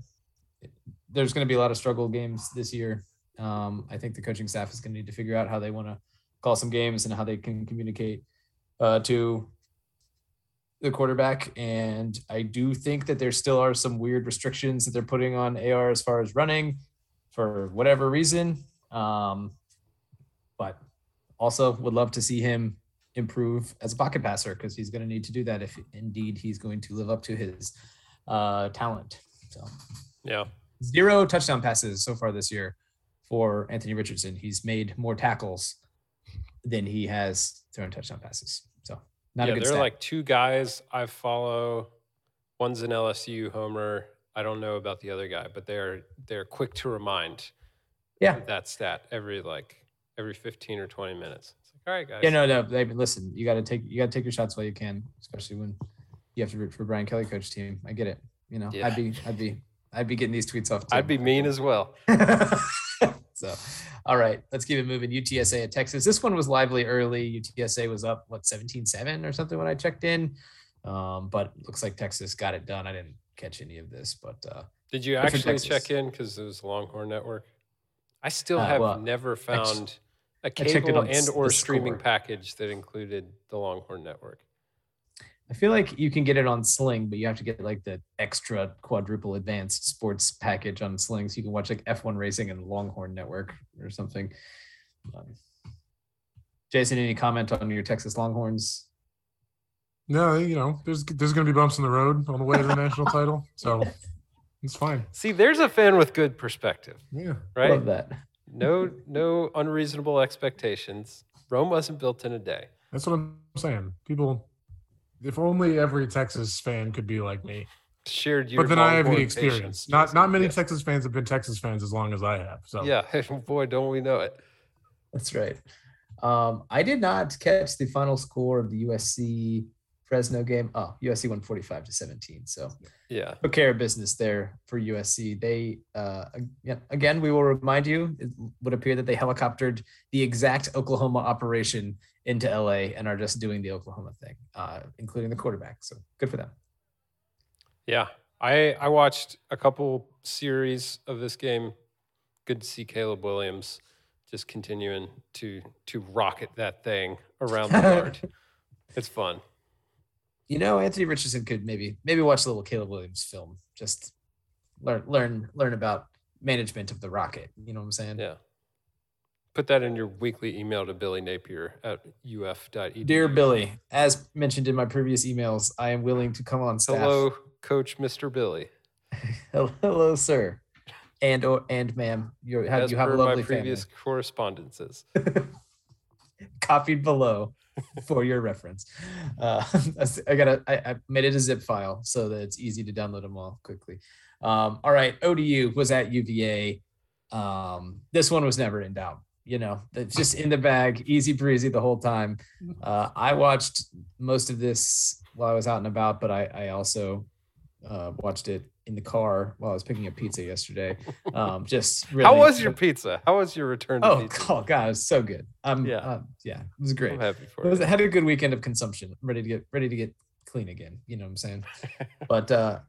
there's going to be a lot of struggle games this year. Um, I think the coaching staff is going to need to figure out how they want to call some games and how they can communicate uh, to the quarterback. And I do think that there still are some weird restrictions that they're putting on AR as far as running for whatever reason. Um, but also would love to see him improve as a pocket passer because he's going to need to do that if indeed he's going to live up to his uh, talent. So Yeah. zero touchdown passes so far this year for Anthony Richardson. He's made more tackles than he has thrown touchdown passes. Not yeah, a good there are like two guys I follow. One's an LSU homer. I don't know about the other guy, but they're they're quick to remind yeah. that stat every like every 15 or 20 minutes. It's like, all right, guys. Yeah, no, no. They, listen, you got to take you got to take your shots while you can, especially when you have to root for Brian Kelly coach team. I get it. You know, Yeah. I'd be, I'd be, I'd be getting these tweets off. Too. I'd be mean as well. so, all right, let's keep it moving. UTSA at Texas. This one was lively early. UTSA was up what 17-7 or something when I checked in. Um, but looks like Texas got it done. I didn't catch any of this, but uh, Did you actually check in because it was Longhorn Network? I still Uh, have well, never found a cable and or streaming package that included the Longhorn Network. I feel like you can get it on Sling, but you have to get like the extra quadruple advanced sports package on Sling, so you can watch like F1 racing and Longhorn Network or something. Um, Jason, any comment on your Texas Longhorns? No, you know, there's there's gonna be bumps in the road on the way to the national title, so it's fine. See, there's a fan with good perspective, Yeah, right? Love that. No, no unreasonable expectations. Rome wasn't built in a day. that's what I'm saying. People, if only every Texas fan could be like me. Shared your But then I have the experience. Not not many Yeah. Texas fans have been Texas fans as long as I have. So Yeah, boy, don't we know it. That's right. Um, I did not catch the final score of the USC Fresno game. Oh, USC won 45 to 17. So Yeah, took care of business there for USC. They, uh, again, we will remind you, it would appear that they helicoptered the exact Oklahoma operation into LA and are just doing the Oklahoma thing, uh, including the quarterback. So good for them. yeah. I I watched a couple series of this game. Good to see Caleb Williams just continuing to to rocket that thing around the yard. It's fun. You know, Anthony Richardson could maybe maybe watch a little Caleb Williams film, just learn learn learn about management of the rocket. You know what I'm saying? Yeah. Put that in your weekly email to Billy Napier at uf.edu. Dear Billy, as mentioned in my previous emails, I am willing to come on staff. Hello, Coach Mr. Billy. hello, sir, and or and ma'am. You have As you have a lovely my previous family. correspondences. Copied below for your reference. Uh, I got I, I made it a zip file so that it's easy to download them all quickly. Um, all right, ODU was at UVA. Um, this one was never in doubt. You know, it's just in the bag, easy breezy the whole time. Uh, I watched most of this while I was out and about, but I, I also uh, watched it in the car while I was picking up pizza yesterday. Um, just really, How was your pizza? How was your return to Oh, pizza? God, God, it was so good. Um, Yeah. yeah, yeah, it was great. I'm happy It for was, you. Had a good weekend of consumption. I'm ready to get ready to get clean again. You know what I'm saying? but uh,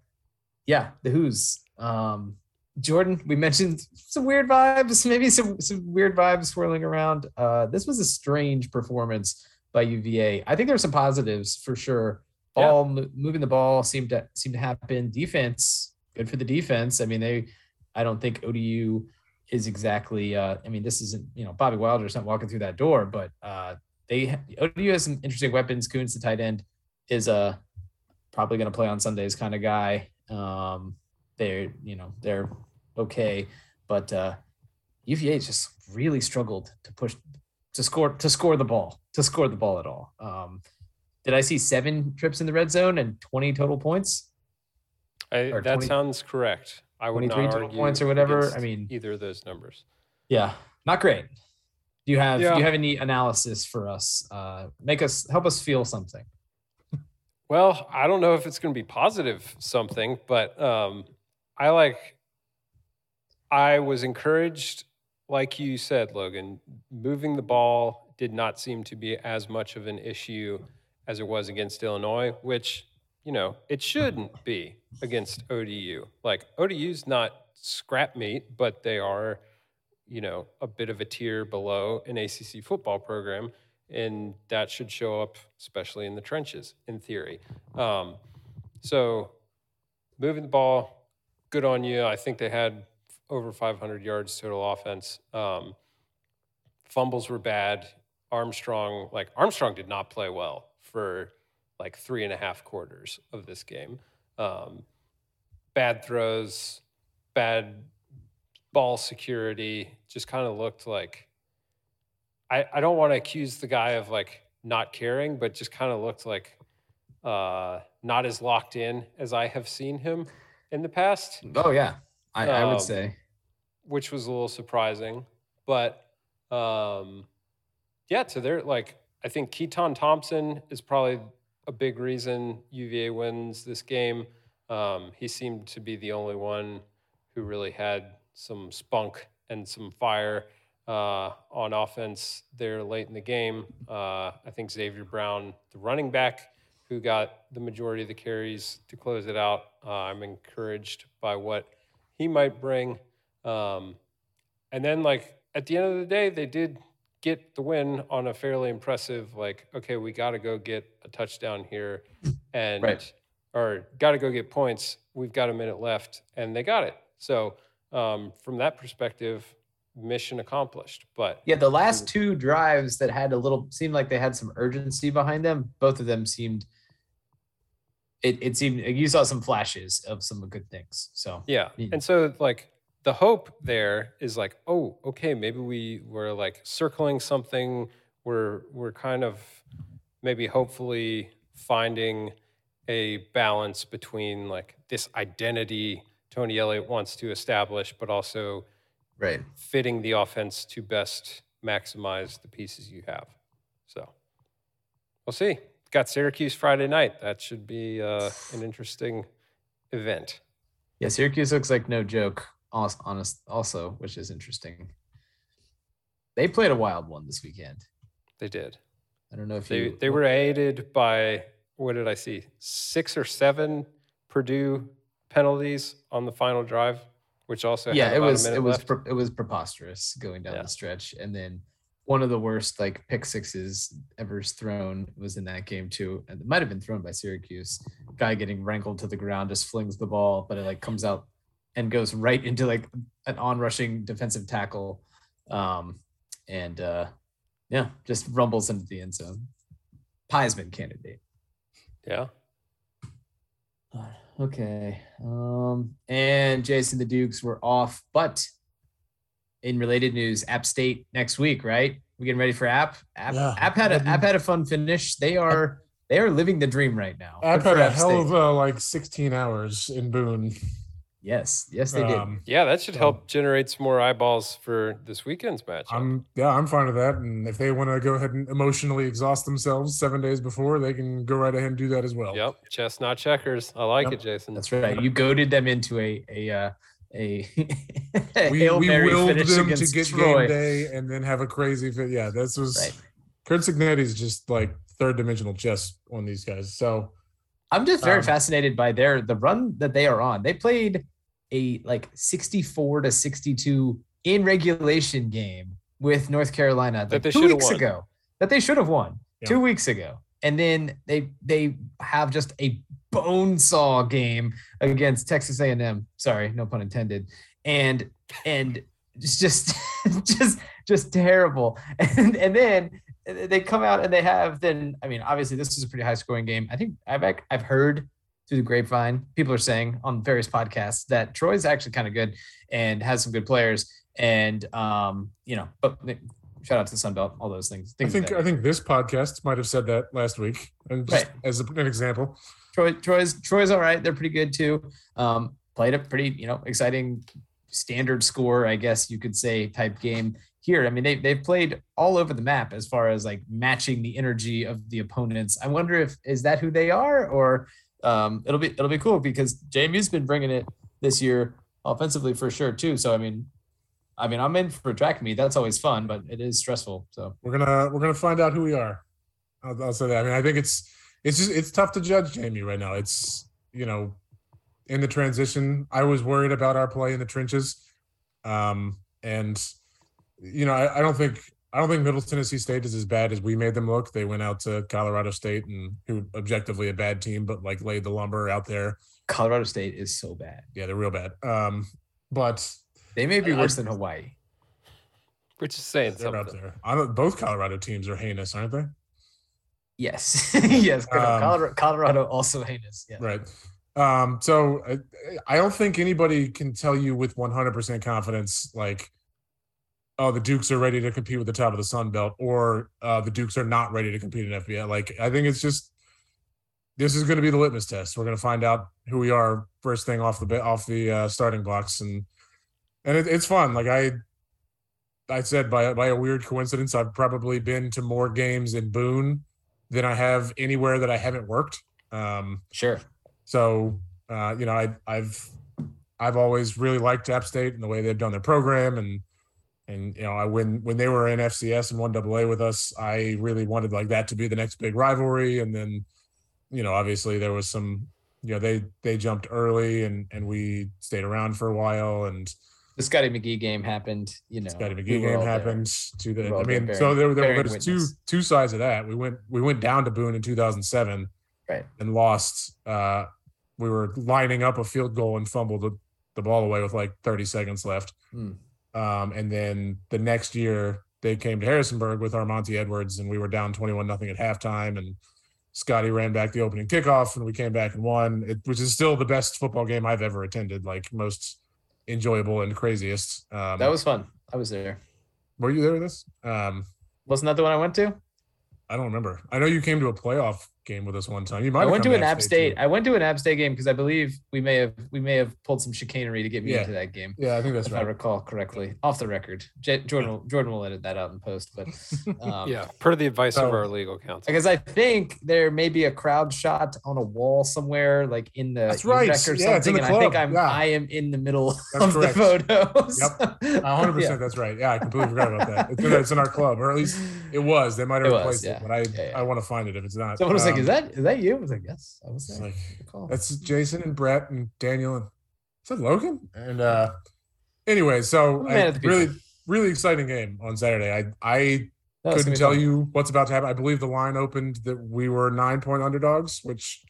yeah, the Who's. Um, Jordan, we mentioned some weird vibes, maybe some some weird vibes swirling around. Uh, this was a strange performance by UVA. I think there's some positives for sure. Yeah. Ball mo- moving the ball seemed to seemed to happen. Defense, good for the defense. I mean, they. I don't think ODU is exactly. Uh, I mean, this isn't you know Bobby Wilder's not walking through that door, but uh, they ODU has some interesting weapons. Kuntz, the tight end, is uh, probably going to play on Sundays kind of guy. Um, they're you know they're okay, but uh, UVA just really struggled to push to score to score the ball to score the ball at all. Um, did I see seven trips in the red zone and twenty total points? I, that 20 sounds correct. I would not 23 total argue points or whatever. I mean- either of those numbers. Yeah, not great. Do you have do you have any analysis for us? Uh, make us help us feel something. Well, I don't know if it's going to be positive something, but um, I like. I was encouraged, like you said, Logan. Moving the ball did not seem to be as much of an issue as it was against Illinois, which you know it shouldn't be against ODU. Like ODU's not scrap meat, but they are, you know, a bit of a tier below an ACC football program and that should show up, especially in the trenches, in theory. Um, so, moving the ball, good on you. I think they had over 500 yards total offense. Um, fumbles were bad. Armstrong, like Armstrong, did not play well for like three and a half quarters of this game. Um, bad throws, bad ball security. Just kind of looked like I, I don't want to accuse the guy of like not caring, but just kind of looked like uh, not as locked in as I have seen him in the past, Oh yeah, I, I would Um, say. which was a little surprising. But um, yeah, to their like, I think Keytaon Thompson is probably a big reason UVA wins this game. Um, he seemed to be the only one who really had some spunk and some fire uh, on offense there late in the game. Uh, I think Xavier Brown, the running back, who got the majority of the carries to close it out. Uh, I'm encouraged by what he might bring. Um, and then, like at the end of the day, they did get the win on a fairly impressive. Like, okay, we got to go get a touchdown here, and Right. or got to go get points. We've got a minute left, and they got it. So um, from that perspective, mission accomplished. But Yeah, the last two drives that had a little seemed like they had some urgency behind them. Both of them seemed. It, it seemed you saw some flashes of some good things. So Yeah. And so like the hope there is like, oh, okay, maybe we were like circling something. We're we're kind of maybe hopefully finding a balance between like this identity Tony Elliott wants to establish, but also right. fitting the offense to best maximize the pieces you have. So we'll see. Got Syracuse Friday night. That should be uh, an interesting event. Yeah, Syracuse looks like no joke. Honest, also, which is interesting. They played a wild one this weekend. They did. I don't know if They you. they were aided by what did I see? Six or seven Purdue penalties on the final drive, which also yeah it was it was pre- it was preposterous going down Yeah. the stretch and then one of the worst like pick sixes ever thrown was in that game too and it might have been thrown by syracuse guy getting wrangled to the ground just flings the ball but it like comes out and goes right into like an on-rushing defensive tackle um and uh yeah just rumbles into the end zone Piesman candidate yeah. Okay. Um, and Jason, the Dukes were off, but in related news, App State next week, right? We getting ready for App? App, Yeah. App had a. App had a fun finish. They are they are living the dream right now. I've had a App hell State. of a like 16 hours in Boone. yes, yes, they did. Um, Yeah, that should So- help generate some more eyeballs for this weekend's match. I'm yeah, I'm fine with that. And if they want to go ahead and emotionally exhaust themselves seven days before, they can go right ahead and do that as well. Yep, chestnut checkers. I like Yep. it, Jason. That's right. You goaded them into a a uh, a, a We, Hail we Mary willed finish them to get Troy. game day and then have a crazy fit. Yeah, this was Right. Curt Cignetti's just like third dimensional chess on these guys. So I'm just very Um, fascinated by their the run that they are on. They played a like 64 to 62 in regulation game with North Carolina That like they two should've weeks won. ago. That they should have won Yeah. two weeks ago, and then they they have just a bone saw game against Texas A&M. Sorry, no pun intended. And and it's just just just terrible. And and then they come out and they have then I mean obviously this is a pretty high scoring game. I think I've I've heard through the grapevine people are saying on various podcasts that Troy's actually kind of good and has some good players and um you know but shout out to the Sun Belt all those things. I think I think this podcast might have said that last week, and just Right. as an example. Troy, Troy's Troy's all right. They're pretty good too. Um, played a pretty you know exciting standard score, I guess you could say, type game here. I mean, they they've played all over the map as far as like matching the energy of the opponents. I wonder if is that who they are, or um, it'll be it'll be cool because JMU's been bringing it this year offensively for sure too. So I mean, I mean, I'm in for track meet. That's always fun, but it is stressful. So We're gonna we're gonna find out who we are. I'll, I'll say that. I mean, I think it's it's just it's tough to judge Jamie right now. It's you know, in the transition, I was worried about our play in the trenches, um, and you know, I, I don't think I don't think Middle Tennessee State is as bad as we made them look. They went out to Colorado State and who objectively a bad team, but like laid the lumber out there. Colorado State is so bad. Yeah, they're real bad. Um, but They may be I- worse than Hawaii. We're just saying they're up something. there. I don't, both Colorado teams are heinous, aren't they? Yes, yes. Um, Colorado, Colorado also heinous. Yeah. Right. Um, so I, I don't think anybody can tell you with 100% confidence, like, oh, the Dukes are ready to compete with the top of the Sun Belt, or uh, the Dukes are not ready to compete in FBS. Like, I think it's just this is going to be the litmus test. We're going to find out who we are first thing off the ba- off the uh, starting blocks, and and it, it's fun. Like I, I said by by a weird coincidence, I've probably been to more games in Boone than I have anywhere that I haven't worked. Um, Sure. so uh, you know, I, I've I've always really liked App State and the way they've done their program, and and you know, I when when they were in FCS and one AA with us, I really wanted like that to be the next big rivalry. And then, you know, obviously there was some, you know, they they jumped early and and we stayed around for a while, and The Scotty McGee game happened. You know, Scotty McGee were game happened to the. I mean, bearing- so there, were there there's two witness. two sides of that. We went we went down to Boone in 2007 Right. and lost. Uh, we were lining up a field goal and fumbled the, the ball away with like 30 seconds left. Hmm. Um, and then the next year they came to Harrisonburg with Armanti Edwards, and we were down 21 nothing at halftime. And Scotty ran back the opening kickoff, and we came back and won, it, which is still the best football game I've ever attended. Like most enjoyable and craziest. Um, That was fun. I was there. were you there with us? Um, Wasn't that the one I went to? I don't remember. I know you came to a playoff game with us one time. You might. I went to an App State. too. I went to an App State game because I believe we may have we may have pulled some chicanery to get me Yeah. into that game. Yeah, I think that's if I recall correctly, off the record. J- Jordan, will, Jordan will edit that out in post, but um, Yeah, per the advice of our legal counsel. because I think there may be a crowd shot on a wall somewhere, like in the That's right. or Yeah, it's in something. the and I think. I'm Yeah. I am in the middle That's of correct. the photos. Yep. A hundred percent. That's right. Yeah, I completely forgot about that. It's in, it's in our club, or at least it was. They might have It was, replaced yeah. it, but I Yeah, yeah. I want to find it if it's not. Someone was like, Um, "Is that is that you?" I was like, "Yes, I was it's there." like Good that's Jason and Brett and Daniel and is that Logan? And uh anyway, so I, really really exciting game on Saturday. I I No, couldn't tell fun. you what's about to happen. I believe the line opened that we were nine point underdogs, which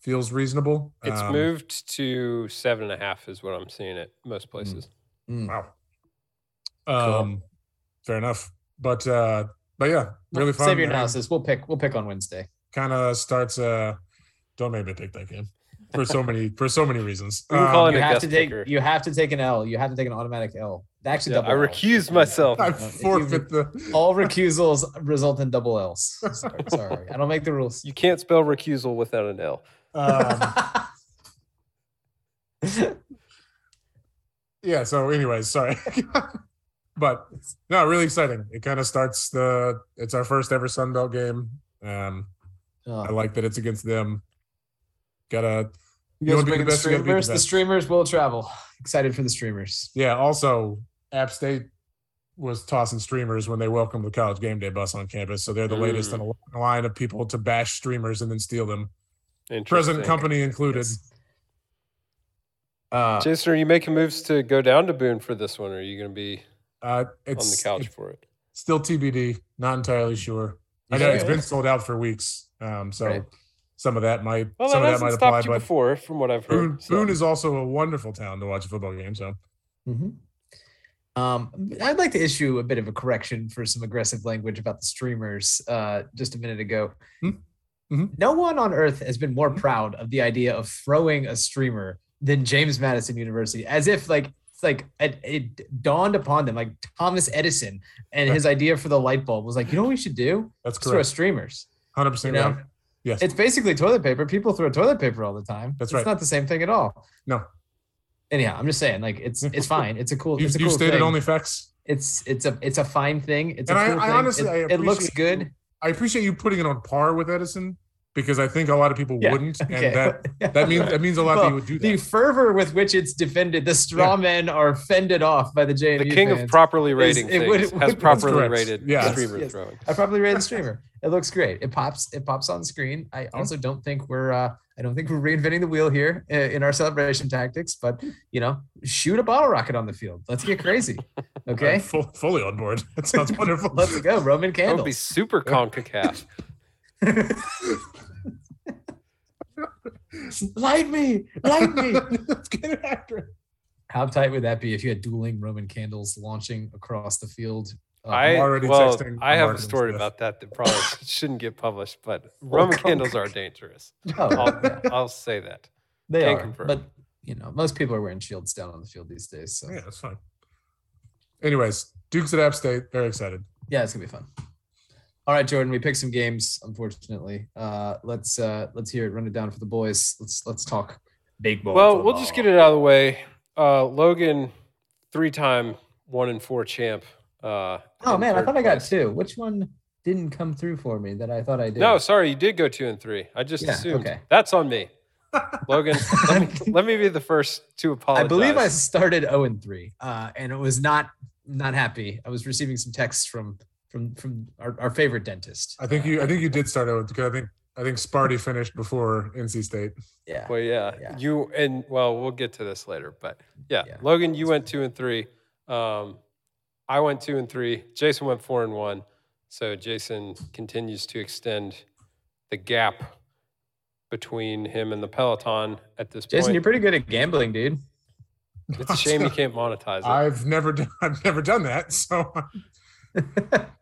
feels reasonable. It's Um, moved to seven and a half, is what I'm seeing at most places. Mm. Wow. Um, fair enough. But uh, but yeah, really fun. Save your analysis. We'll pick. We'll pick on Wednesday. Kind of starts. Uh, don't make me pick that game for so many for so many reasons. We can call Um, You have to take. picker. You have to take an L. You have to take an automatic L. Actually, Yeah, double I L. recused myself. I If you- forfeit the. All recusals result in double L's. Sorry, sorry. I don't make the rules. You can't spell recusal without an L. Um, yeah. So, anyways, sorry. but no, really exciting. It kind of starts the. It's our first ever Sun Belt game. Um, Oh. I like that it's against them. Gotta You You guys wanna are be the the best, you gotta be the streamers. The streamers will travel. Excited for the streamers. Yeah. Also, App State was tossing streamers when they welcomed the college game day bus on campus. So they're the latest in a long line of people to bash streamers and then steal them, present company included. Yes. Uh, Jason, are you making moves to go down to Boone for this one, or are you going to be Uh, on the couch it's for it? still TBD. Not entirely sure. I know it's Yeah. been sold out for weeks. Um, so Right. some of that might Well, some that of that might apply. you But before, from what I've heard. Boone, so. Boone is also a wonderful town to watch a football game. So Mhm. Um, I'd like to issue a bit of a correction for some aggressive language about the streamers uh, just a minute ago. Hmm. Mhm. No one on earth has been more proud of the idea of throwing a streamer than James Madison University, as if like it's like it, it dawned upon them, like Thomas Edison and his idea for the light bulb was like, you know what we should do? that's Let's throw correct. streamers. Hundred You percent right. Yes. it's basically toilet paper. People throw toilet paper all the time. That's it's right. not the same thing at all. No. Anyhow, I'm just saying, like it's it's fine. It's a cool. you it's a you cool stated thing only facts. it's it's a it's a fine thing. It's And a I- cool I thing. honestly- it, I it looks good. I appreciate you putting it on par with Edison because I think a lot of people Yeah, wouldn't, okay. and that that means that means a lot that Well, you would do that. The fervor with which it's defended, the straw men are fended off by the JMU the king of properly rating it would- things would- has properly rated Yes. streamer Yes. throwing. I probably rated the streamer. It looks great. It pops. It pops on screen. I also don't think we're. uh I don't think we're reinventing the wheel here uh, in our celebration tactics. But you know, shoot a bottle rocket on the field. Let's get crazy. Okay, full, fully on board. That sounds wonderful. let's go. Roman Candy. That would be candles. super concacaf. Light me, light me. Let's get it accurate. How tight would that be if you had dueling Roman candles launching across the field? Uh, I already well, texting I have a story Smith. about that that probably shouldn't get published, but Roman candles are dangerous. oh, I'll, yeah, I'll say that. they can are. confirm. But you know, most people are wearing shields down on the field these days. So Yeah, that's fine. Anyways, Dukes at App State, very excited. yeah, it's gonna be fun. All right, Jordan, we picked some games. Unfortunately, uh, let's uh, let's hear it. Run it down for the boys. Let's let's talk big boy. Well, we'll just get it out of the way. Uh, Logan, three-time one and four champ. Uh, Oh man, I third thought I got place. two. Which one didn't come through for me that I thought I did? No, sorry, you did go two and three. I just Yeah, assumed. okay. That's on me. Logan, let me, let me be the first to apologize. I believe I started 0 and 3, uh, and it was not not happy. I was receiving some texts from from from our, our favorite dentist. I think Uh, you I think you did start out because I think I think Sparty finished before NC State. yeah. Well, yeah, Yeah. you and well, we'll get to this later, but yeah, Yeah. Logan, you went two and three. Um, I went two and three. Jason went four and one. So Jason continues to extend the gap between him and the Peloton at this Jason, point. Jason, you're pretty good at gambling, dude. it's a shame you can't monetize it. I've never done I've never done that. So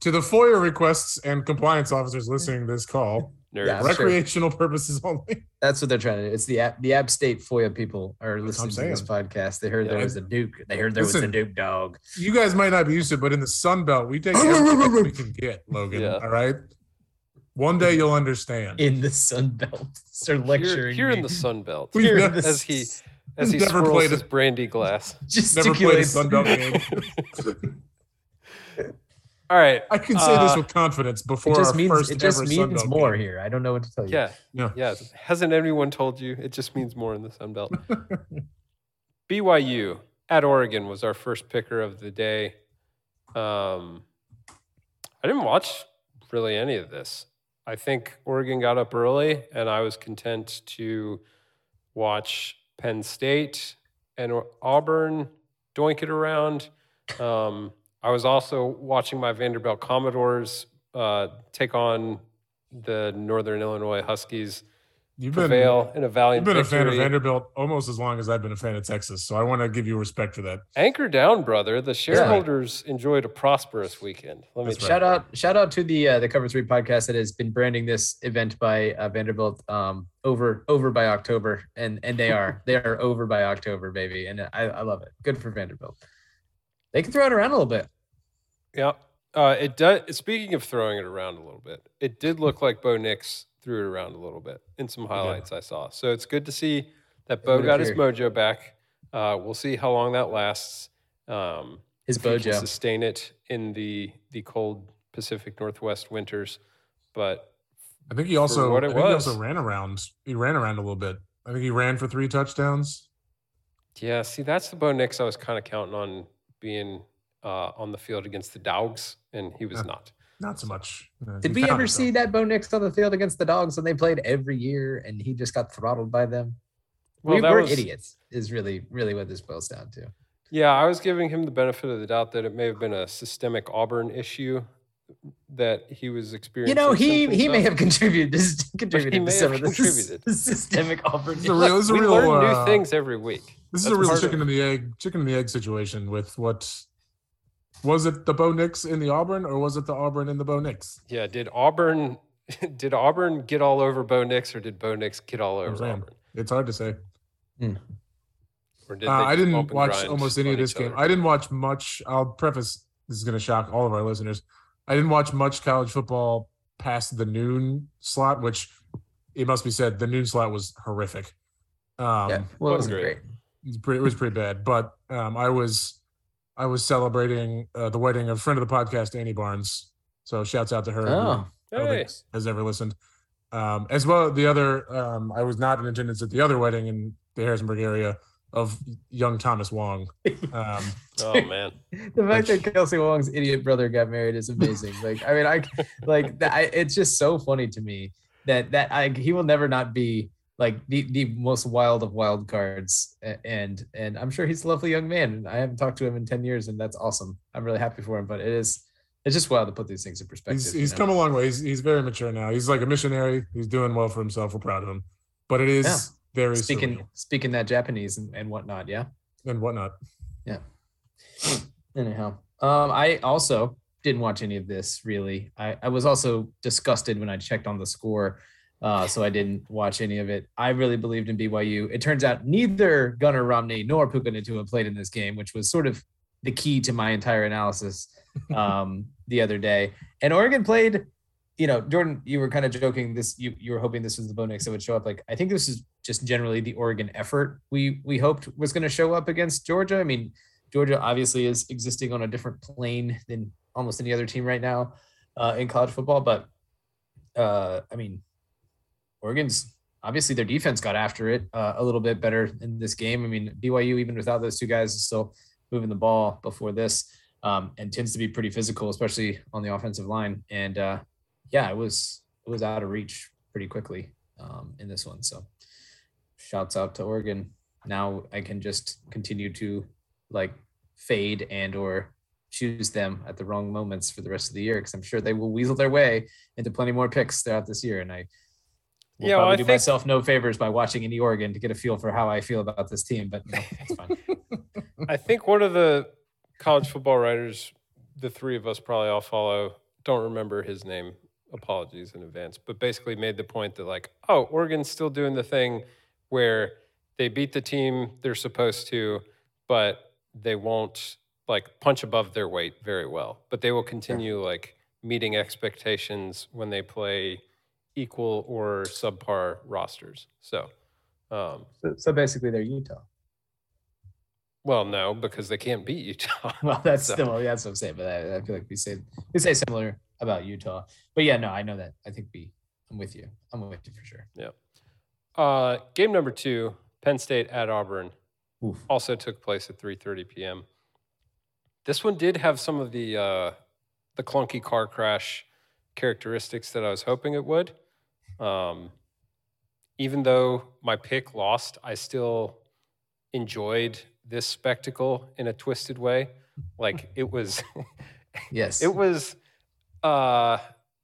to the FOIA requests and compliance officers listening to this call, Nerds. Yeah. That's true. recreational purposes only. That's what they're trying to do. It's the app, the App State FOIA people are That's listening to this podcast. They heard there was a Duke. They heard there was a Duke dog. You guys might not be used to it, but in the Sun Belt, we take everything we can get, Logan. Yeah. All right. One day you'll understand. in the Sun Belt. Start Here, lecturing here in the Sun Belt, We Here in never- the as he as he Never swirls played his it. brandy glass. Never played a gesticulates. Sun Belt game. All right. I can say this Uh, with confidence It before just our means first it just ever means Belt more game. here. I don't know what to tell you. Yeah. Yeah. Yeah. Hasn't anyone told you? It just means more in the Sun Belt. BYU at Oregon was our first picker of the day. Um, I didn't watch really any of this. I think Oregon got up early, and I was content to watch Penn State and Auburn doink it around. Um, I was also watching my Vanderbilt Commodores uh, take on the Northern Illinois Huskies, You've been, prevail in a valiant. you've valiant been a fan of. Vanderbilt almost as long as I've been a fan of Texas. So I want to give you respect for that. Anchor down, brother. The shareholders enjoyed a prosperous weekend. Let me right. Shout out, shout out to the uh, the Cover Three podcast that has been branding this event by uh, Vanderbilt um, over over by October, and and they are they are over by October, baby, and I, I love it. Good for Vanderbilt. They can throw it around a little bit. Yeah. Uh, it does. Speaking of throwing it around a little bit, it did look like Bo Nix threw it around a little bit in some highlights I saw. So it's good to see that Bo would got his mojo back. Uh, we'll see how long that lasts. Um, His if he can sustain it in the the cold Pacific Northwest winters. But I think he also what I it think he was. also ran around. He ran around a little bit. I think he ran for three touchdowns. yeah, see, that's the Bo Nix I was kind of counting on being uh, on the field against the Dogs, and he was Yeah. not. Not so much. Uh, Did we ever see that Bo Nix on the field against the Dogs when they played every year and he just got throttled by them? Well, we, that we're was- idiots. Is really really what this boils down to. Yeah, I was giving him the benefit of the doubt that it may have been a systemic Auburn issue that he was experiencing. You know, he he may of. have contributed contributed to may some have of the contributed. systemic Auburn. This is a real, this is a we real, learn new uh, things every week. This is a real chicken and the egg, chicken and the egg situation with what was it the Bo Nix in the Auburn or was it the Auburn in the Bo Nix? Yeah, did Auburn did Auburn get all over Bo Nix or did Bo Nix get all over. Auburn? It's hard to say. Or did Uh, I didn't watch almost any of this game. other? I didn't watch much. I'll preface this is going to shock all of our listeners. I didn't watch much college football past the noon slot, which it must be said the noon slot was horrific. Um, yeah, well, it wasn't wasn't great. great. it was pretty, it was pretty bad. But um, I was I was celebrating uh, the wedding of a friend of the podcast, Annie Barnes. So shouts out to her. Oh, I Hey, has ever listened. Um, as well, the other um, I was not in attendance at the other wedding in the Harrisonburg area of young Thomas Wong. Um, oh man. the fact that Kelsey Wong's idiot brother got married is amazing. Like, I mean, I like that. I, it's just so funny to me that that I he will never not be like the the most wild of wild cards. And and I'm sure he's a lovely young man. I haven't talked to him in ten years, and that's awesome. I'm really happy for him. But it is it's just wild to put these things in perspective. he's you he's know? come a long way. He's he's very mature now. He's like a missionary. He's doing well for himself. We're proud of him. But it is Yeah. Very speaking surreal speaking that Japanese and, and whatnot. Yeah. and whatnot. Yeah. Anyhow, um, I also didn't watch any of this really. I, I was also disgusted when I checked on the score, uh, so I didn't watch any of it. I really believed in BYU. It turns out neither Gunnar Romney nor Puka Nacua played in this game, which was sort of the key to my entire analysis um, the other day. And Oregon played. You know, Jordan, you were kind of joking. This you you were hoping this was the Bo Nix that would show up. Like I think this is just generally the Oregon effort we we hoped was going to show up against Georgia. I mean, Georgia obviously is existing on a different plane than almost any other team right now uh, in college football. But uh, I mean, Oregon's obviously their defense got after it uh, a little bit better in this game. I mean, BYU even without those two guys is still moving the ball before this um, and tends to be pretty physical, especially on the offensive line. And uh, yeah, it was it was out of reach pretty quickly um, in this one. So shouts out to Oregon. Now I can just continue to like fade and or choose them at the wrong moments for the rest of the year because I'm sure they will weasel their way into plenty more picks throughout this year. And I will Yeah, well, probably I do think- myself no favors by watching any Oregon to get a feel for how I feel about this team. But you know, it's fine. I think one of the college football writers, the three of us probably all follow, don't remember his name. Apologies in advance, but basically made the point that like, oh, Oregon's still doing the thing where they beat the team they're supposed to, but they won't like punch above their weight very well. But they will continue like meeting expectations when they play equal or subpar rosters. So, um, so, so basically, they're Utah. well, no, because they can't beat Utah. Well, that's So- still yeah, that's what I'm saying. But I, I feel like we say we say similar about Utah. But yeah, no, I know that. I think we. I'm with you. I'm with you for sure. Uh, game number two, Penn State at Auburn, Oof. also took place at 3:30 p.m. This one did have some of the uh, the clunky car crash characteristics that I was hoping it would. Um, even though my pick lost, I still enjoyed this spectacle in a twisted way. Like it was. Yes. It was uh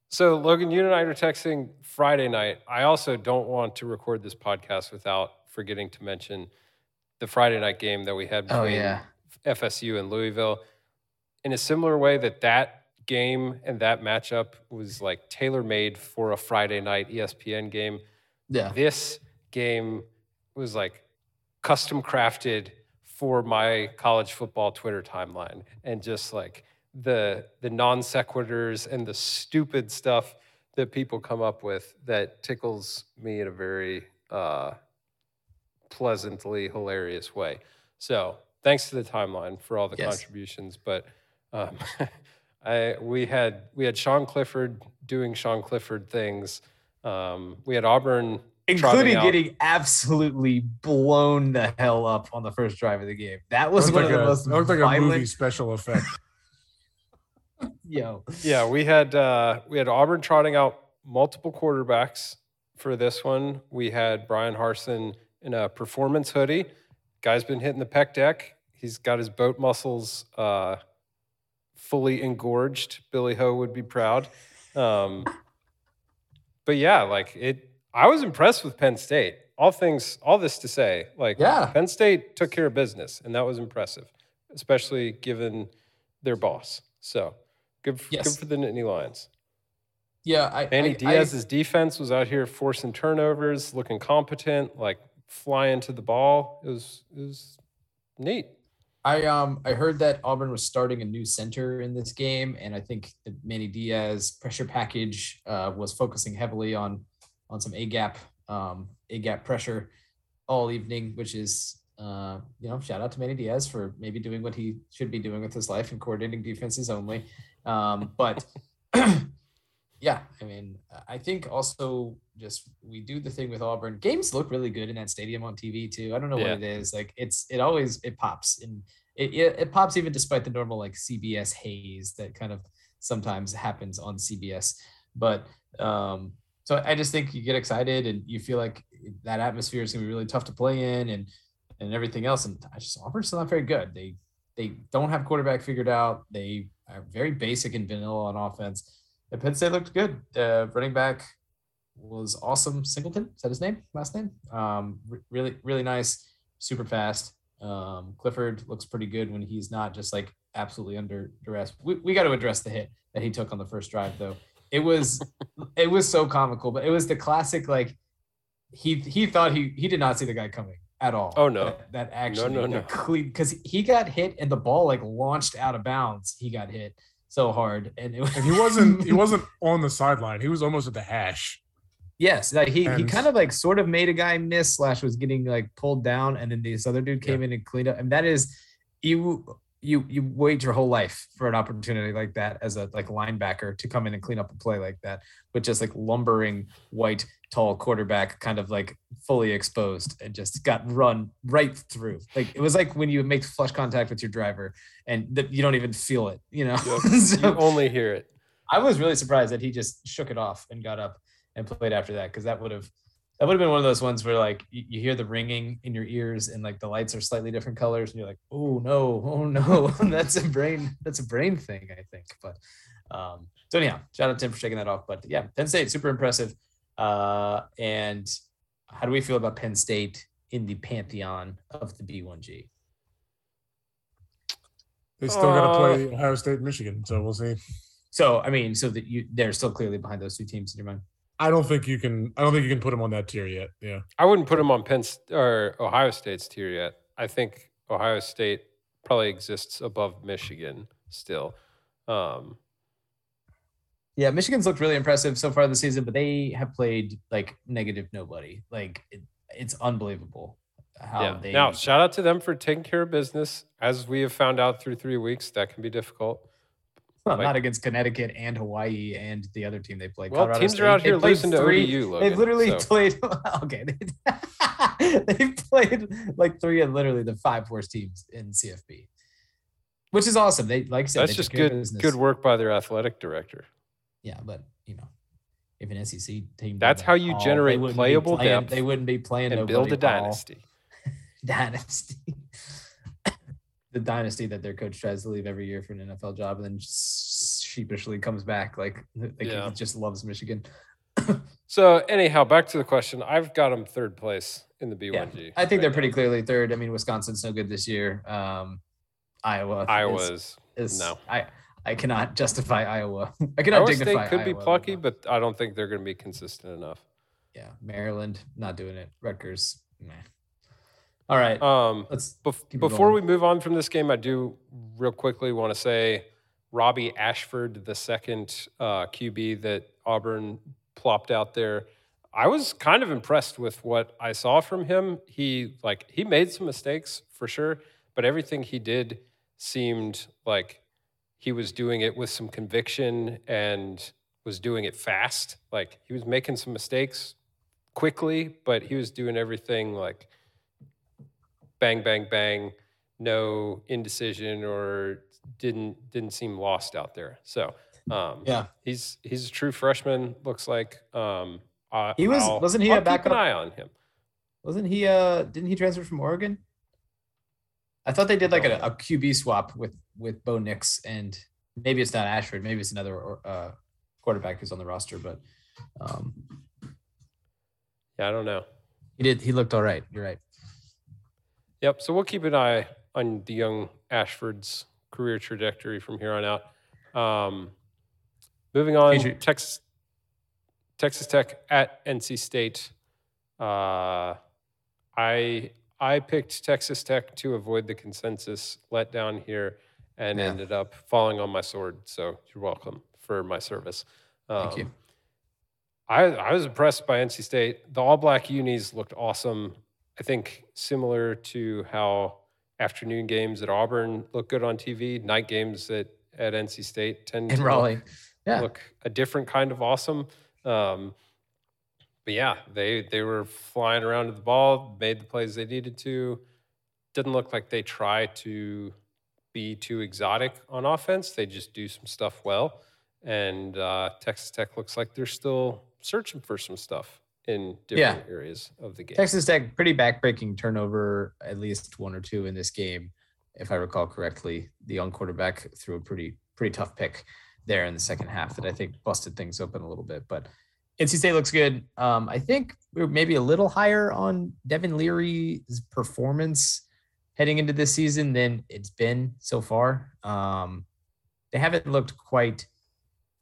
so Logan, you and I were texting Friday night. I also don't want to record this podcast without forgetting to mention the Friday night game that we had Oh between yeah. FSU and Louisville. In a similar way that that game and that matchup was like tailor made for a Friday night ESPN game. Yeah. This game was like custom crafted for my college football Twitter timeline and just like the the non sequiturs and the stupid stuff that people come up with that tickles me in a very uh, pleasantly hilarious way. So thanks to the timeline for all the Yes. contributions, but um, I we had we had Sean Clifford doing Sean Clifford things. Um, we had Auburn Including getting absolutely blown the hell up on the first drive of the game. That was Looked one like of the a- most it looked like a movie special effect. Yo. Yeah, we had uh, we had Auburn trotting out multiple quarterbacks for this one. We had Bryan Harsin in a performance hoodie. Guy's been hitting the pec deck. He's got his boat muscles uh, fully engorged. Billy Ho would be proud. Um, but yeah, like it. I was impressed with Penn State. All things, all this to say, like Yeah. Penn State took care of business, and that was impressive, especially given their boss. So good, f- Yes. good for the Nittany Lions. Yeah, I, Manny I- I- Diaz's defense was out here forcing turnovers, looking competent, like flying to the ball. It was it was neat. I um I heard that Auburn was starting a new center in this game, and I think the Manny Diaz pressure package uh, was focusing heavily on on some A gap um A gap pressure all evening, which is uh you know shout out to Manny Diaz for maybe doing what he should be doing with his life and coordinating defenses only. Um, but yeah, I mean I think also just we do the thing with Auburn. Games look really good in that stadium on TV too. I don't know Yeah. what it is. Like it's it always it pops and it, it, it pops even despite the normal like CBS haze that kind of sometimes happens on CBS. But um, so I just think you get excited and you feel like that atmosphere is gonna be really tough to play in and and everything else. And I just Auburn's still not very good. They they don't have quarterback figured out. They are very basic and vanilla on offense. And Penn State looked good. Uh, running back was awesome. Singleton is that his name? Last name? Um, re- really really nice, super fast. Um, Clifford looks pretty good when he's not just like absolutely under duress. We, we got to address the hit that he took on the first drive though. It was it was so comical, but it was the classic like he he thought he he did not see the guy coming at all. Oh, no. that, that actually no, no. because he got hit and the ball like launched out of bounds. He got hit so hard, and it was, And he wasn't he wasn't on the sideline. He was almost at the hash. Yes, like he he kind of like sort of made a guy miss slash was getting like pulled down, and then this other dude came in and cleaned up. And that is you you you wait your whole life for an opportunity like that as a like linebacker to come in and clean up a play like that with just like lumbering white tall quarterback kind of like fully exposed and just got run right through. Like it was like when you make flush contact with your driver and you don't even feel it, you know. So- You only hear it. I was really surprised that he just shook it off and got up and played after that because that would have that would have been one of those ones where like you, you hear the ringing in your ears and like the lights are slightly different colors and you're like oh no oh no that's a brain that's a brain thing I think but um so anyhow shout out to him for shaking that off but yeah Penn State super impressive uh and how do we feel about Penn State in the pantheon of the B1G They still got to Uh, play Ohio State, Michigan. So we'll see. so I mean so that you they're still clearly behind those two teams in your mind I don't think you can. I don't think you can put him on that tier yet. Yeah. I wouldn't put him on Penn or Ohio State's tier yet. I think Ohio State probably exists above Michigan still. Um, Yeah, Michigan's looked really impressive so far this season, but they have played like negative nobody. Like it, it's unbelievable how yeah. they. Now, shout out to them for taking care of business. As we have found out through three weeks, that can be difficult. Well, not against Connecticut and Hawaii and the other team they played. Well, Colorado teams State. are out here played losing to three- ODU. Logan, They've literally so- played. Okay, they've played like three of literally the five worst teams in CFB, which is awesome. They like I said, That's just took care of good. business. Good work by their athletic director. Yeah, but you know, if an SEC team, That's how you all, generate playable playing- depth They wouldn't be playing and build a dynasty. dynasty. The dynasty that their coach tries to leave every year for an NFL job and then sheepishly comes back like, like Yeah. he just loves Michigan. So anyhow, back to the question. I've got them third place in the Yeah, B1G. I think they're right pretty clearly third. I mean, Wisconsin's no good this year. Um, Iowa. is- Iowa's is, no. I I cannot justify Iowa. I cannot Iowa dignify. State could be plucky, but but I don't think they're going to be consistent enough. yeah, Maryland not doing it. Rutgers, meh. All right, Um, let's Bef- Keep it before we move on from this game, I do real quickly want to say Robbie Ashford, the second uh, QB that Auburn plopped out there. I was kind of impressed with what I saw from him. He like he made some mistakes for sure, but everything he did seemed like he was doing it with some conviction and was doing it fast. Like he was making some mistakes quickly, but he was doing everything like bang bang bang no indecision or didn't didn't seem lost out there so um yeah. he's he's a true freshman looks like um I, He was- I'll- wasn't he I'll a keep backup? an eye on him Wasn't he? Uh, didn't he transfer from Oregon? I thought they did like a, a QB swap with with Bo Nix and maybe it's not Ashford, maybe it's another uh, quarterback who's on the roster, but um, Yeah, I don't know. he did. He looked all right. You're right. Yep. So we'll keep an eye on the young Ashford's career trajectory from here on out. Um, moving on, Patri- Texas, Texas Tech at NC State. Uh, I I picked Texas Tech to avoid the consensus letdown here, and Yeah. ended up falling on my sword. So you're welcome for my service. Thank you. Um, I, I was impressed by NC State. The all black unis looked awesome. I think similar to how afternoon games at Auburn look good on TV, night games at, at NC State tend In to Raleigh, look, yeah. look a different kind of awesome. Um, but yeah, they they were flying around to the ball, made the plays they needed to. Didn't look like they try to be too exotic on offense. They just do some stuff well. And uh, Texas Tech looks like they're still searching for some stuff in Yeah. different areas of the game. Texas Tech pretty backbreaking turnover, at least one or two in this game, if I recall correctly. The young quarterback threw a pretty pretty tough pick there in the second half that I think busted things open a little bit. But NC State looks good. Um, I think we are maybe a little higher on Devin Leary's performance heading into this season than it's been so far. Um, they haven't looked quite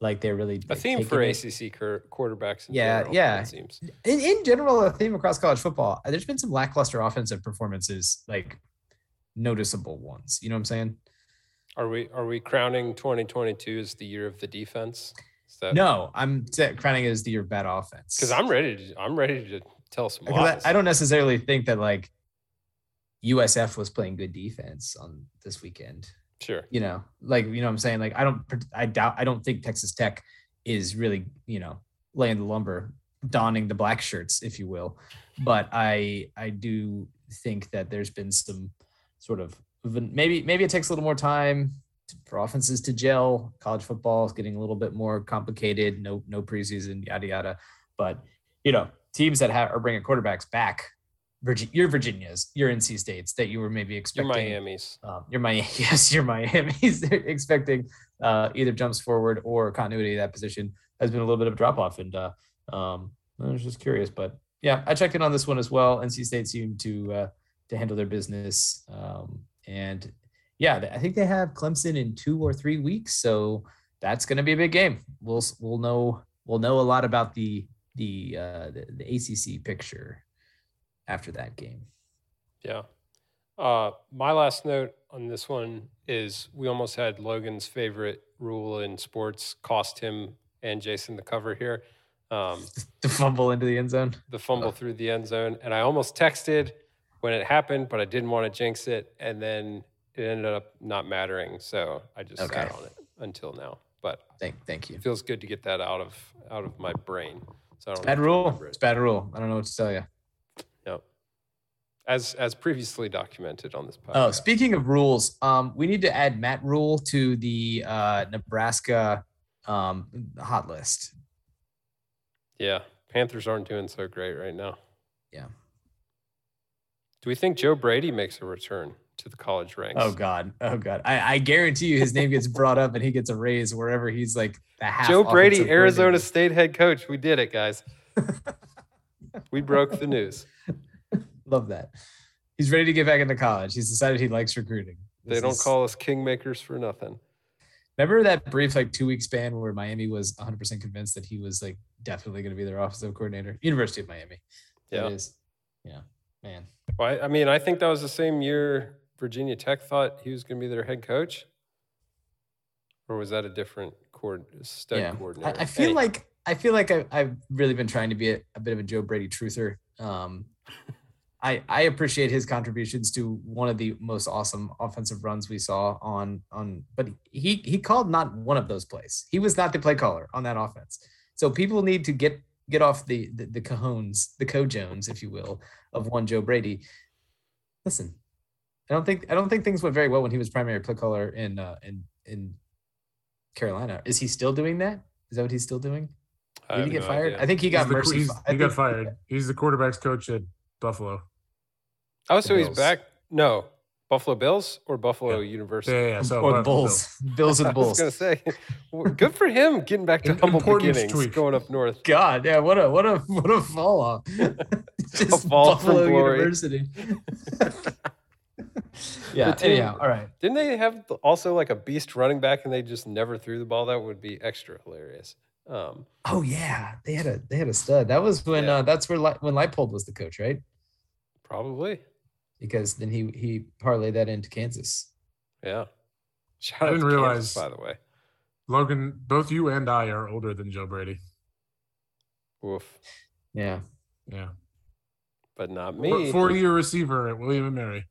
like they're really a like, theme for it. ACC quarterbacks. In Yeah, general, yeah. It seems. in, in general, a theme across college football. uh, There's been some lackluster offensive performances, like noticeable ones. You know what I'm saying? Are we are we crowning 2022 as the year of the defense? That No, I'm crowning it as the year of bad offense. Because I'm ready to I'm ready to tell some lies. I, I don't necessarily think that like USF was playing good defense on this weekend. Sure. You know, like you know I'm saying. Like I don't, I doubt, I don't think Texas Tech is really you know laying the lumber, donning the black shirts, if you will. But I, I do think that there's been some sort of maybe maybe it takes a little more time for offenses to gel. College football is getting a little bit more complicated. No no preseason, yada yada. But you know, teams that have, are bringing quarterbacks back. Virginia, your Virginias, your NC States that you were maybe expecting. Your. Miami's. Um, you're Miami. Yes, you're Miami's expecting uh, either jumps forward or continuity of that position has been a little bit of a drop off. And uh, um, I was just curious, but yeah, I checked in on this one as well. NC State seemed to uh, to handle their business, um, and yeah, I think they have Clemson in two or three weeks, so that's going to be a big game. We'll we'll know we'll know a lot about the the uh, the, the ACC picture after that game. Yeah. Uh, my last note on this one is we almost had Logan's favorite rule in sports cost him and Jason the cover here. Um, To fumble into the end zone. the fumble through the end zone. And I almost texted when it happened, but I didn't want to jinx it. And then it ended up not mattering. So I just Okay. sat on it until now. But Thank thank you. it feels good to get that out of out of my brain. So I don't Bad rule. remember It's bad rule. I don't know what to tell you. As as previously documented on this podcast. Oh, speaking of rules, um, we need to add Matt Rhule to the uh, Nebraska um, hot list. Yeah, Panthers aren't doing so great right now. Yeah. Do we think Joe Brady makes a return to the college ranks? Oh God. Oh God. I, I guarantee you, his name gets brought up and he gets a raise wherever he's like the half. Joe Brady, Arizona coordinator. State head coach. We did it, guys. we broke the news. Love that. He's ready to get back into college. He's decided he likes recruiting. They don't is- call us kingmakers for nothing. Remember that brief like two week span where Miami was 100 percent convinced that he was like definitely going to be their offensive coordinator. University of Miami. Yeah. is- Yeah. Man. Well, I, I mean, I think that was the same year Virginia Tech thought he was going to be their head coach. Or was that a different stud yeah. I, coordinator? I feel Any- like I feel like I, I've really been trying to be a, a bit of a Joe Brady truther. Um, I I appreciate his contributions to one of the most awesome offensive runs we saw on on, but he he called not one of those plays. He was not the play caller on that offense. So people need to get get off the the, the cajones, the co Jones, if you will, of one Joe Brady. Listen, I don't think I don't think things went very well when he was primary play caller in uh, in in Carolina. Is he still doing that? Is that what he's still doing? Did he get no fired? idea. I think he He's got the- mercy. he's- fi- I he got fired. He's the quarterbacks coach at Buffalo. Oh, so he's Bills. back? No, Buffalo Bills or Buffalo Yeah. University. Yeah, yeah. So or the Buffalo Bulls. Bills and I was Bulls. gonna say, well, good for him getting back to Im- humble important beginnings, tweak. going up north. God, yeah, what a what a what a fall off. Just fall from Buffalo glory. University. yeah. The team- Anyhow, all right. Didn't they have also like a beast running back and they just never threw the ball? That would be extra hilarious. Um, Oh yeah, they had a they had a stud. That was when Yeah. uh, that's where Li- when Leipold was the coach, right? probably, Because then he he parlayed that into Kansas. yeah. Shout I out didn't to realize- Kansas, by the way. Logan, both you and I are older than Joe Brady. Oof, Yeah. Yeah. but not me. Four year receiver at William and Mary.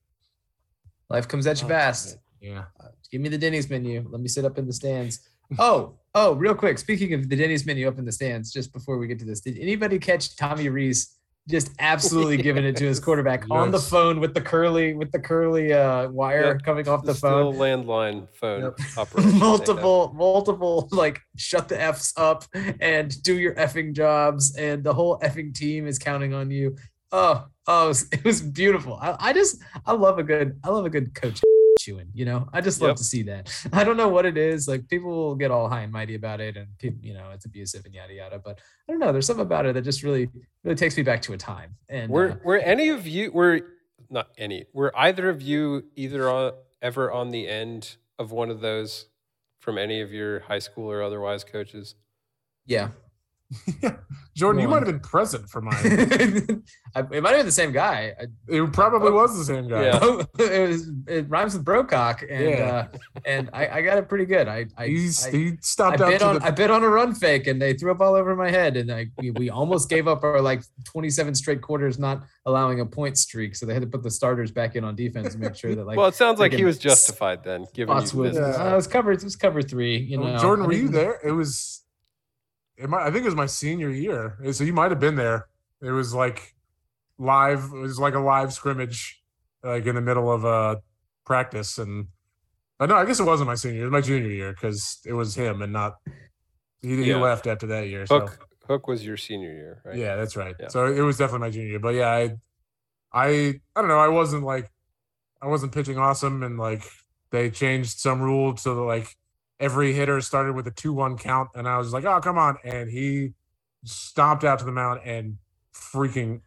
Life comes at you Oh, fast. Yeah. Uh, give me the Denny's menu. Let me sit up in the stands. Oh, oh, real quick. Speaking of the Denny's menu up in the stands, just before we get to this, did anybody catch Tommy Rees just absolutely giving it to his Yes. quarterback on the phone with the curly with the curly uh, wire Yep. coming off the Still phone? landline phone Yep. operation they have. multiple, multiple, like shut the f's up and do your effing jobs, and the whole effing team is counting on you. Oh, oh, it was, it was beautiful. I, I just, I love a good, I love a good coach chewing. You know, I just love Yep. to see that. I don't know what it is. Like people will get all high and mighty about it, and people, you know, it's abusive and yada yada. But I don't know. There's something about it that just really, really takes me back to a time. And Were uh, were any of you were not any were either of you either on, ever on the end of one of those from any of your high school or otherwise coaches? yeah, Jordan, you might have been present for mine. It might have been the same guy. It probably was the same guy. Yeah. it was it rhymes with Brocock, and Yeah. uh, and I, I got it pretty good. I I, He's, I, he I stopped out bid to on the I bid on a run fake, and they threw up all over my head, and I we, we almost gave up our like 27 straight quarters not allowing a point streak, so they had to put the starters back in on defense to make sure that like well, it sounds like he was justified then, given spots you with. Yeah. uh, it was covered it was cover three. You Oh, know, Jordan, were you there? It was. It might, I think it was my senior year, so you might have been there. It was like live. It was like a live scrimmage, like in the middle of a practice, and uh, no, I guess it wasn't my senior. It was my junior year because it was him and not. He, he left after that year. So Hook Hook was your senior year, right? yeah, that's right. Yeah. So it was definitely my junior year. But yeah, I, I, I don't know. I wasn't like, I wasn't pitching awesome, and like they changed some rule so that like every hitter started with a two-one count, and I was like, oh come on, and he stomped out to the mound and freaking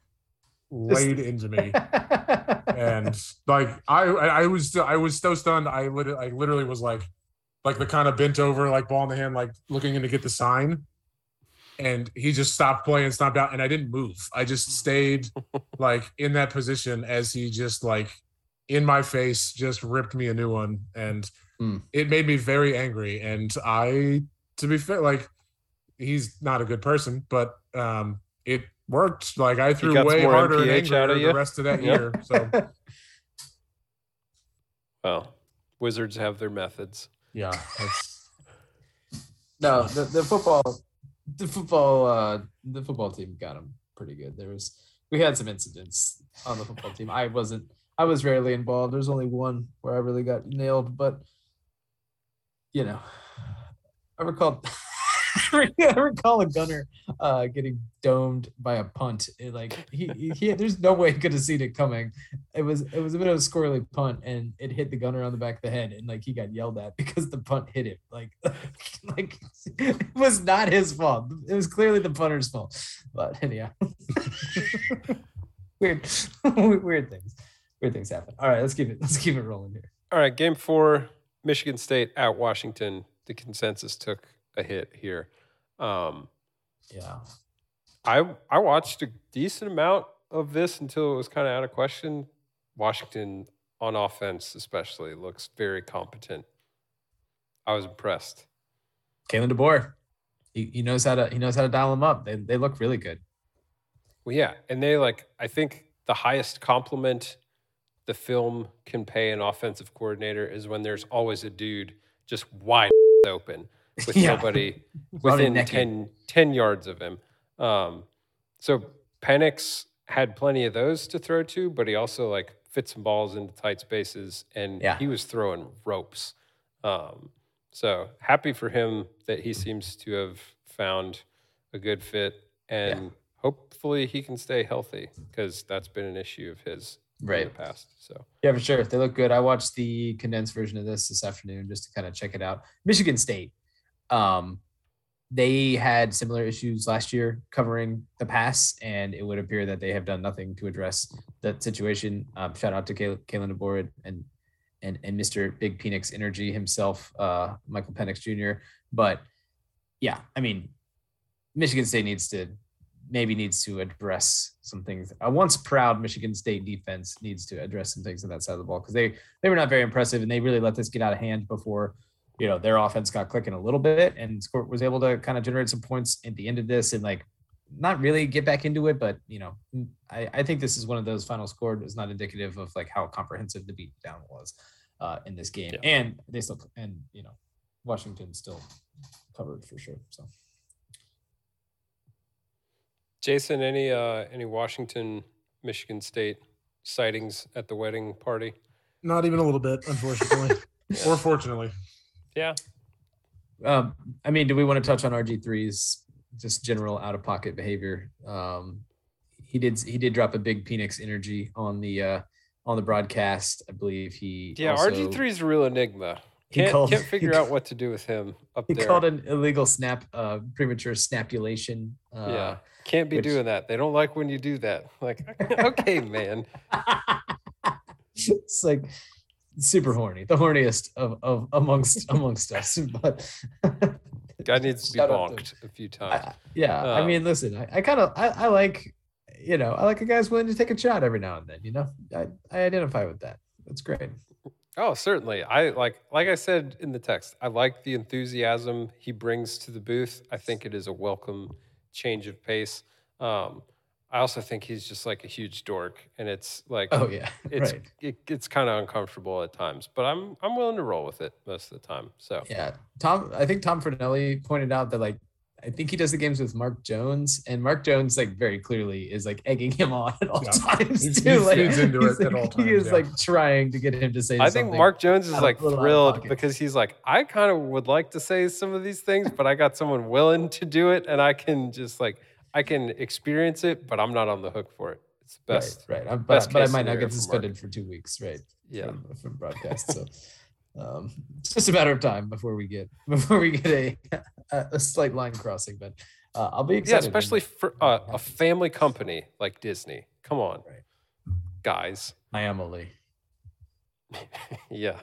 laid into me. and like I, I I was I was so stunned. I literally, I literally was like, like the kind of bent over, like ball in the hand, like looking in to get the sign. And he just stopped playing, stopped out, and I didn't move. I just stayed like in that position as he just like in my face just ripped me a new one, and Hmm. it made me very angry. And I, to be fair, like he's not a good person, but um, it worked. Like I threw way harder and MPH out angrier of you? the rest of that year. So Well, Wizards have their methods. yeah, that's, no, the, the football, the football, uh, the football team got him pretty good. There was, we had some incidents on the football team. I wasn't, I was rarely involved. There's only one where I really got nailed, but you know, I recall, I recall a gunner uh, getting domed by a punt. It, like he, he, he- there's no way he could have seen it coming. It was, it was a bit of a squirrely punt, and it hit the gunner on the back of the head, and like he got yelled at because the punt hit him. Like, like it was not his fault. It was clearly the punter's fault. But anyhow, weird, weird things, weird things happen. All right, let's keep it, let's keep it rolling here. All right, game four, Michigan State at Washington. The consensus took a hit here. Um, Yeah. I I watched a decent amount of this until it was kind of out of question. Washington on offense, especially, looks very competent. I was impressed. Kalen DeBoer, he, he knows how to he knows how to dial them up. They they look really good. Well, yeah, and they like I think the highest compliment the film can pay an offensive coordinator is when there's always a dude just wide open with Yeah. nobody within naked. 10, 10 yards of him. Um, so Penix had plenty of those to throw to, but he also like fit some balls into tight spaces and Yeah. he was throwing ropes. Um, so happy for him that he seems to have found a good fit. And hopefully he can stay healthy because that's been an issue of his in Right. the past. So Yeah, for sure. They look good. I watched the condensed version of this this afternoon just to kind of check it out. Michigan State, um, they had similar issues last year covering the pass, and it would appear that they have done nothing to address that situation. Um, shout out to Kal- Kalen DeBoer and and and Mr. Big Phoenix Energy himself, uh, Michael Penix Jr. But yeah, I mean, Michigan State needs to maybe needs to address some things. A once proud Michigan State defense needs to address some things on that side of the ball because they they were not very impressive and they really let this get out of hand before you know their offense got clicking a little bit and was able to kind of generate some points at the end of this and like not really get back into it, but you know I, I think this is one of those final score is not indicative of like how comprehensive the beat down was uh, in this game Yeah. and they still and you know Washington still covered for sure so. Jason, any uh any Washington, Michigan State sightings at the wedding party? Not even a little bit, unfortunately, or fortunately. Yeah. Um, I mean, do we want to touch on RG3's just general out of pocket behavior? Um, he did he did drop a big Phoenix energy on the uh, on the broadcast. I believe he Yeah, RG three is a real enigma. he Can't called- can't figure he out what to do with him up He there. called an illegal snap, uh, premature snapulation. Uh, yeah, can't be which- doing that. They don't like when you do that. Like, okay, man. it's like super horny, the horniest of, of amongst amongst us. But Guy needs to be out to- bonked a few times. I, yeah, I Um, mean, listen, I, I kind of I, I like, you know, I like a guy's willing to take a shot every now and then. You know, I, I identify with that. That's great. Oh, certainly. I like like I said in the text, I like the enthusiasm he brings to the booth. I think it is a welcome change of pace. Um, I also think he's just like a huge dork, and it's like Oh yeah, it's right. it, it's kind of uncomfortable at times, but I'm I'm willing to roll with it most of the time. So Yeah, Tom. I think Tom Fornelli pointed out that like I think he does the games with Mark Jones, and Mark Jones like very clearly is like egging him on at all Yeah. times He's- too. he like, feeds into he's, it at like- all He is yeah. like trying to get him to say. I think. Mark Jones is like a little out of thrilled because he's like, I kind of would like to say some of these things, but I got someone willing to do it, and I can just like I can experience it, but I'm not on the hook for it. It's the best. Right, right. I'm, best but, but I might not get suspended for two weeks, right? Yeah. From, from broadcast. So um, it's just a matter of time before we get before we get a a, slight line crossing. But uh, I'll be Yeah, excited. when especially for uh, a family company like Disney. Come on, Right. guys. I am Lee. Yeah,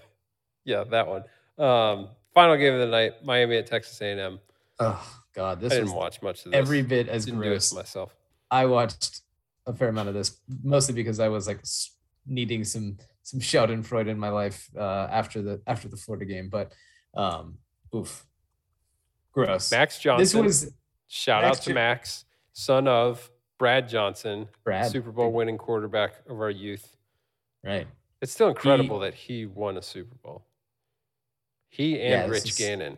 yeah, that one. Um, final game of the night: Miami at Texas A&M. Oh God, this I didn't watch much of this. every bit as didn't gross. myself. I watched a fair amount of this, mostly because I was like needing some some Schadenfreude in my life uh, after the after the Florida game. But um, oof, gross. Max Johnson. this was shout Max out to Max, son of Brad Johnson, Brad Super Bowl winning quarterback of our youth. right. It's still incredible that he won a Super Bowl. He and Yeah, Rich Gannon.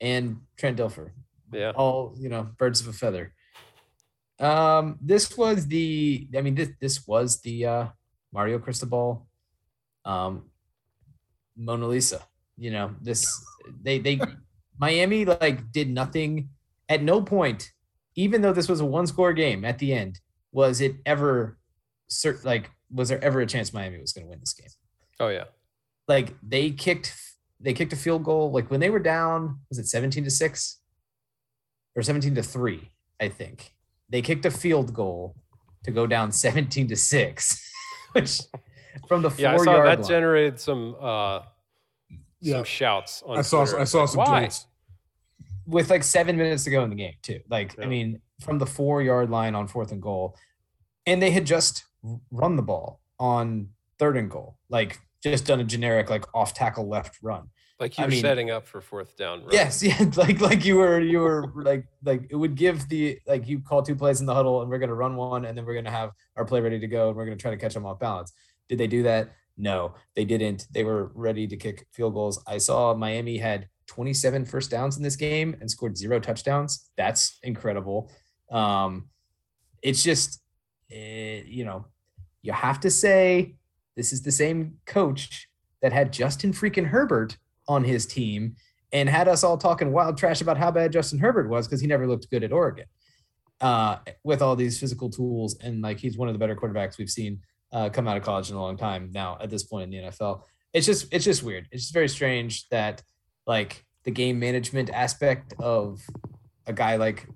and Trent Dilfer. Yeah. All, you know, birds of a feather. Um, this was the I mean, this this was the uh Mario Cristobal um Mona Lisa. You know, this they they Miami like did nothing at no point, even though this was a one score game at the end, was it ever cert like was there ever a chance Miami was gonna win this game? Oh yeah. like they kicked they kicked a field goal like when they were down was it 17 to 6 or 17 to 3 i think they kicked a field goal to go down 17 to 6 which from the four Yeah, I saw yard that line. generated some uh Yeah. some shouts on I saw Twitter. I saw some Why? tweets. with like seven minutes to go in the game too like i mean from the four yard line on fourth and goal and they had just run the ball on third and goal like just done a generic like off tackle left run Like you I were mean- setting up for fourth down. Right? Yes, yeah, like like you were you were like like it would give the like you call two plays in the huddle and we're gonna run one and then we're gonna have our play ready to go and we're gonna try to catch them off balance. Did they do that? No, they didn't. They were ready to kick field goals. I saw Miami had 27 first downs in this game and scored zero touchdowns. That's incredible. Um, it's just eh, you know you have to say this is the same coach that had Justin freaking Herbert on his team and had us all talking wild trash about how bad Justin Herbert was because he never looked good at Oregon. uh, with all these physical tools, and like he's one of the better quarterbacks we've seen uh, come out of college in a long time now. At this point in the NFL, it's just it's just weird. It's just very strange that like the game management aspect of a guy like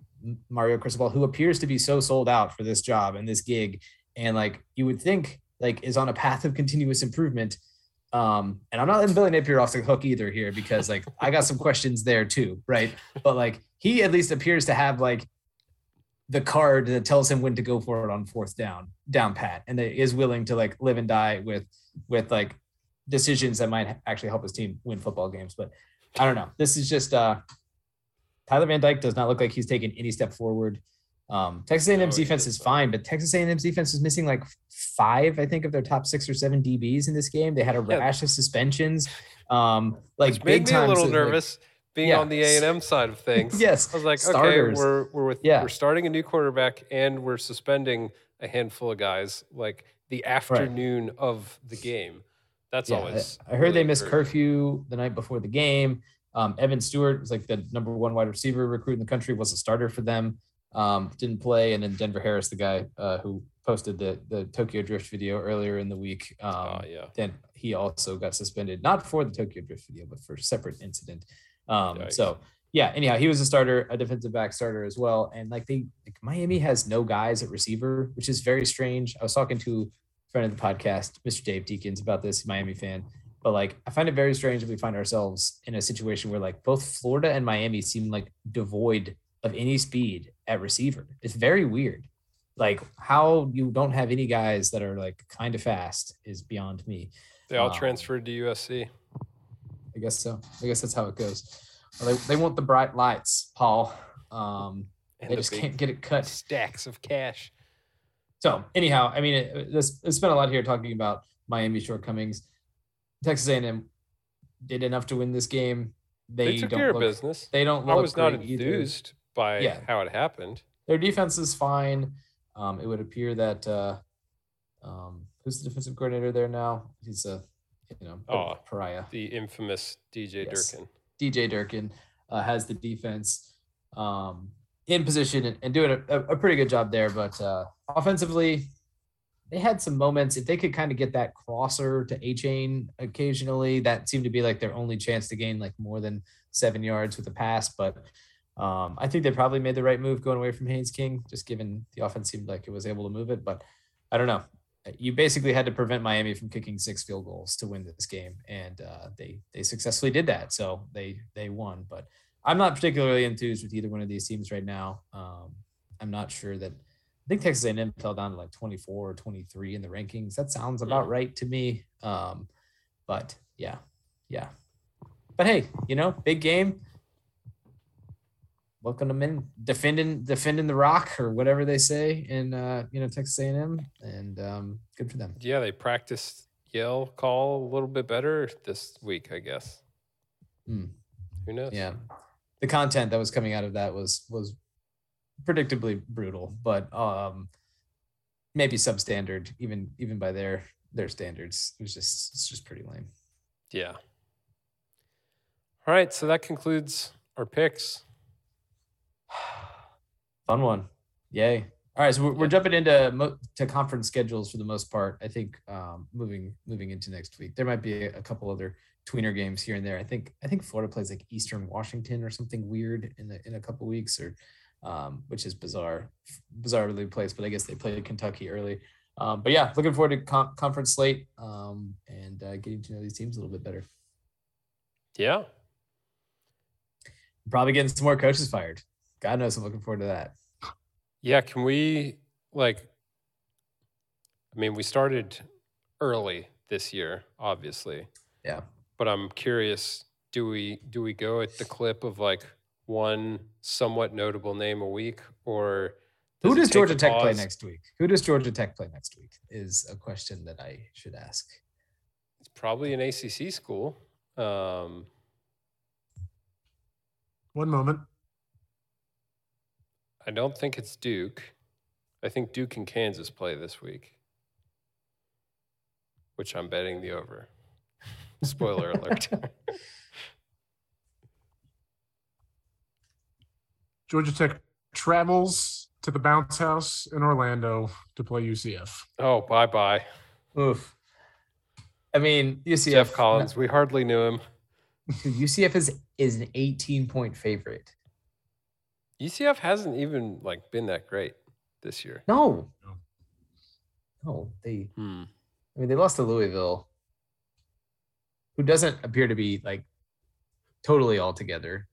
Mario Cristobal, who appears to be so sold out for this job and this gig, and like you would think like is on a path of continuous improvement. Um, and I'm not letting Billy Napier off the hook either here because like I got some questions there too, right? But like he at least appears to have like the card that tells him when to go for it on fourth down, down pat, and that is willing to like live and die with with like decisions that might actually help his team win football games. But I don't know. This is just uh Tyler Van Dyke does not look like he's taken any step forward. Um, Texas A&M's No, defense is fine, but Texas A&M's defense is missing like five, I think, of their top six or seven DBs in this game. They had a Yeah. rash of suspensions, um, like Which big made me a little like- nervous being Yeah. on the A and M side of things. yes, I was like, starters. okay, we're we're with Yeah. we're starting a new quarterback and we're suspending a handful of guys like the afternoon of the game. That's Yeah, always. I, heard they missed curfew the night before the game. Um, Evan Stewart was like the number one wide receiver recruit in the country, was a starter for them. Um, didn't play, and then Denver Harris, the guy uh, who posted the the Tokyo Drift video earlier in the week, um, Ah, yeah. then he also got suspended, not for the Tokyo Drift video, but for a separate incident. Um, Yikes. so yeah, anyhow, he was a starter, a defensive back starter as well. And like they like Miami has no guys at receiver, which is very strange. I was talking to a friend of the podcast, Mr. Dave Deacons, about this, Miami fan. But like I find it very strange that we find ourselves in a situation where like both Florida and Miami seem like devoid of any speed at receiver. It's very weird. Like how you don't have any guys that are like kind of fast is beyond me. They all Um, transferred to USC. I guess so. I guess that's how it goes. They, they want the bright lights, Paul. Um, And they the just can't get it cut. stacks of cash. So anyhow, I mean, it, this it's been a lot here talking about Miami shortcomings. Texas A&M did enough to win this game. They, They, took don't care of business. They don't I look was not great either. enthused by Yeah. how it happened. Their defense is fine. Um, it would appear that uh, um, who's the defensive coordinator there now? He's a you know Oh. pariah. The infamous DJ Yes. Durkin. DJ Durkin uh, has the defense um, in position and, and doing a, a pretty good job there. But uh, offensively, they had some moments. If they could kind of get that crosser to A chain occasionally, that seemed to be like their only chance to gain like more than seven yards with a pass. But um, I think they probably made the right move going away from Haynes King, just given the offense seemed like it was able to move it. But I don't know. You basically had to prevent Miami from kicking six field goals to win this game, and uh, they they successfully did that. So they they won. But I'm not particularly enthused with either one of these teams right now. Um, I'm not sure that. I think Texas A&M fell down to like 24 or 23 in the rankings. That sounds about right to me. Um, but yeah, yeah. But hey, you know, big game. Welcome them in, defending defending the rock or whatever they say in uh, you know Texas A&M, and um, good for them. Yeah, they practiced yell call a little bit better this week, I guess. Hmm. Who knows? Yeah, the content that was coming out of that was was predictably brutal, but um, maybe substandard even even by their their standards. It was just it's just pretty lame. Yeah. All right, so that concludes our picks. Fun one, yay! All right, so we're, we're jumping into mo- to conference schedules for the most part. I think um, moving moving into next week, there might be a, a couple other tweener games here and there. I think I think Florida plays like Eastern Washington or something weird in the, in a couple weeks, or um, which is bizarre, bizarrely placed. But I guess they played Kentucky early. Um, but yeah, looking forward to con- conference slate um, and uh, getting to know these teams a little bit better. Yeah. Probably getting some more coaches fired. God knows I'm looking forward to that. Yeah, can we like I mean, we started early this year, obviously. Yeah. But I'm curious, do we do we go at the clip of like one somewhat notable name a week or Who does Georgia a Tech play next week? Who does Georgia Tech play next week? Is a question that I should ask. It's probably an ACC school. Um, One moment. I don't think it's Duke. I think Duke and Kansas play this week, which I'm betting the over. Spoiler alert. Georgia Tech travels to the bounce house in Orlando to play UCF. Oh, bye bye. Oof. I mean, UCF. Geoff Collins. We hardly knew him. UCF is is an 18 point favorite. UCF hasn't even like been that great this year. No. No. No, they. Hmm. I mean, they lost to Louisville, who doesn't appear to be like totally all together,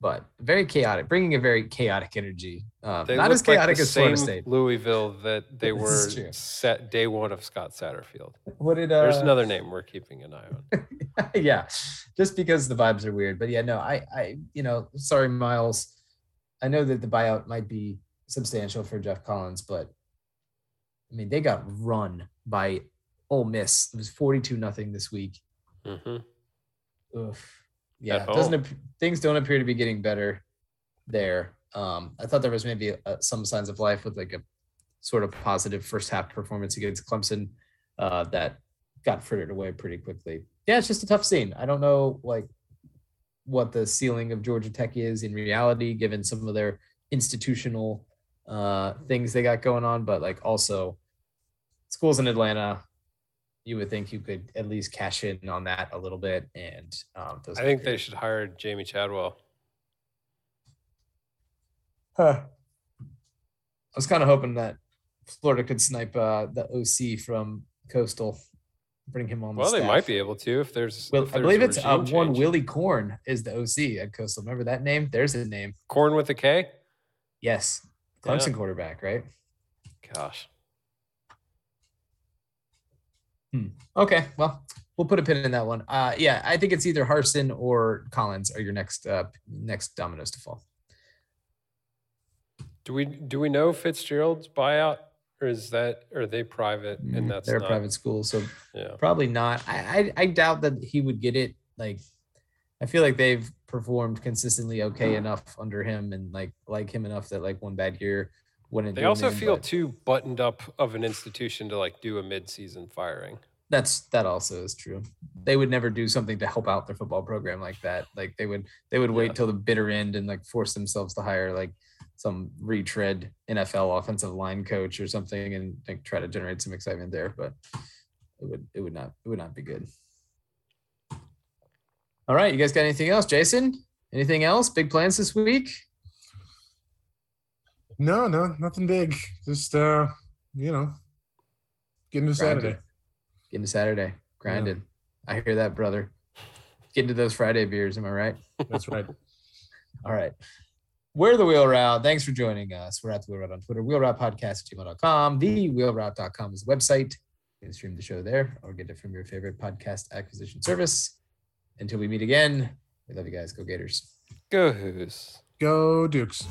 but very chaotic, bringing a very chaotic energy. Uh, not as look like chaotic the as Florida same State. Louisville that they were set day one of Scott Satterfield. What did uh, There's another name we're keeping an eye on. yeah, just because the vibes are weird. But yeah, no, I, I, you know, sorry, Miles. I know that the buyout might be substantial for Geoff Collins, but I mean, they got run by Ole Miss. It was forty-two nothing this week. hmm Oof. Yeah, doesn't ap- things don't appear to be getting better there. Um, I thought there was maybe uh some signs of life with like a sort of positive first half performance against Clemson uh, that got frittered away pretty quickly. Yeah, it's just a tough scene. I don't know like what the ceiling of Georgia Tech is in reality, given some of their institutional uh, things they got going on, but like also schools in Atlanta. You would think you could at least cash in on that a little bit, and um, those I think they should hire Jamey Chadwell. Huh. I was kind of hoping that Florida could snipe uh, the OC from Coastal, bring him on. Well, the they might be able to if there's. Well, if I believe a it's uh, one. Willy Korn is the OC at Coastal. Remember that name? There's a name. Corn with a K. Yes, Yeah. Clemson quarterback, right? Gosh, Hmm. Okay, well, we'll put a pin in that one. Uh, yeah, I think it's either Harsin or Collins are your next uh, next dominoes to fall. do we do we know Fitzgerald's buyout, or is that are they private Mm, and that's they're not, a private school, so Yeah, Probably not. I, I I doubt that he would get it. Like, I feel like they've performed consistently okay enough under him, and like like him enough that like one bad year wouldn't. they him also feel but too buttoned up of an institution to like do a mid-season firing. that's that also is true. They would never do something to help out their football program like that. Like they would they would wait Yeah. till the bitter end and like force themselves to hire like some retread NFL offensive line coach or something and like try to generate some excitement there. But it would it would not it would not be good. All right, you guys got anything else, Jason? Anything else? Big plans this week? No, no, nothing big. Just uh, you know, getting to Grinding. Saturday. Getting to Saturday, grinding. I hear that, brother. Getting to those Friday beers. Am I right? That's right. All right. We're the Wheel Route. Thanks for joining us. We're at the Wheel Route on Twitter, Wheel Route Podcast at gmail.com. The wheelroute.com is the website. You can stream the show there or get it from your favorite podcast acquisition service. Until we meet again, we love you guys. Go Gators. Go Hoos. Go Dukes.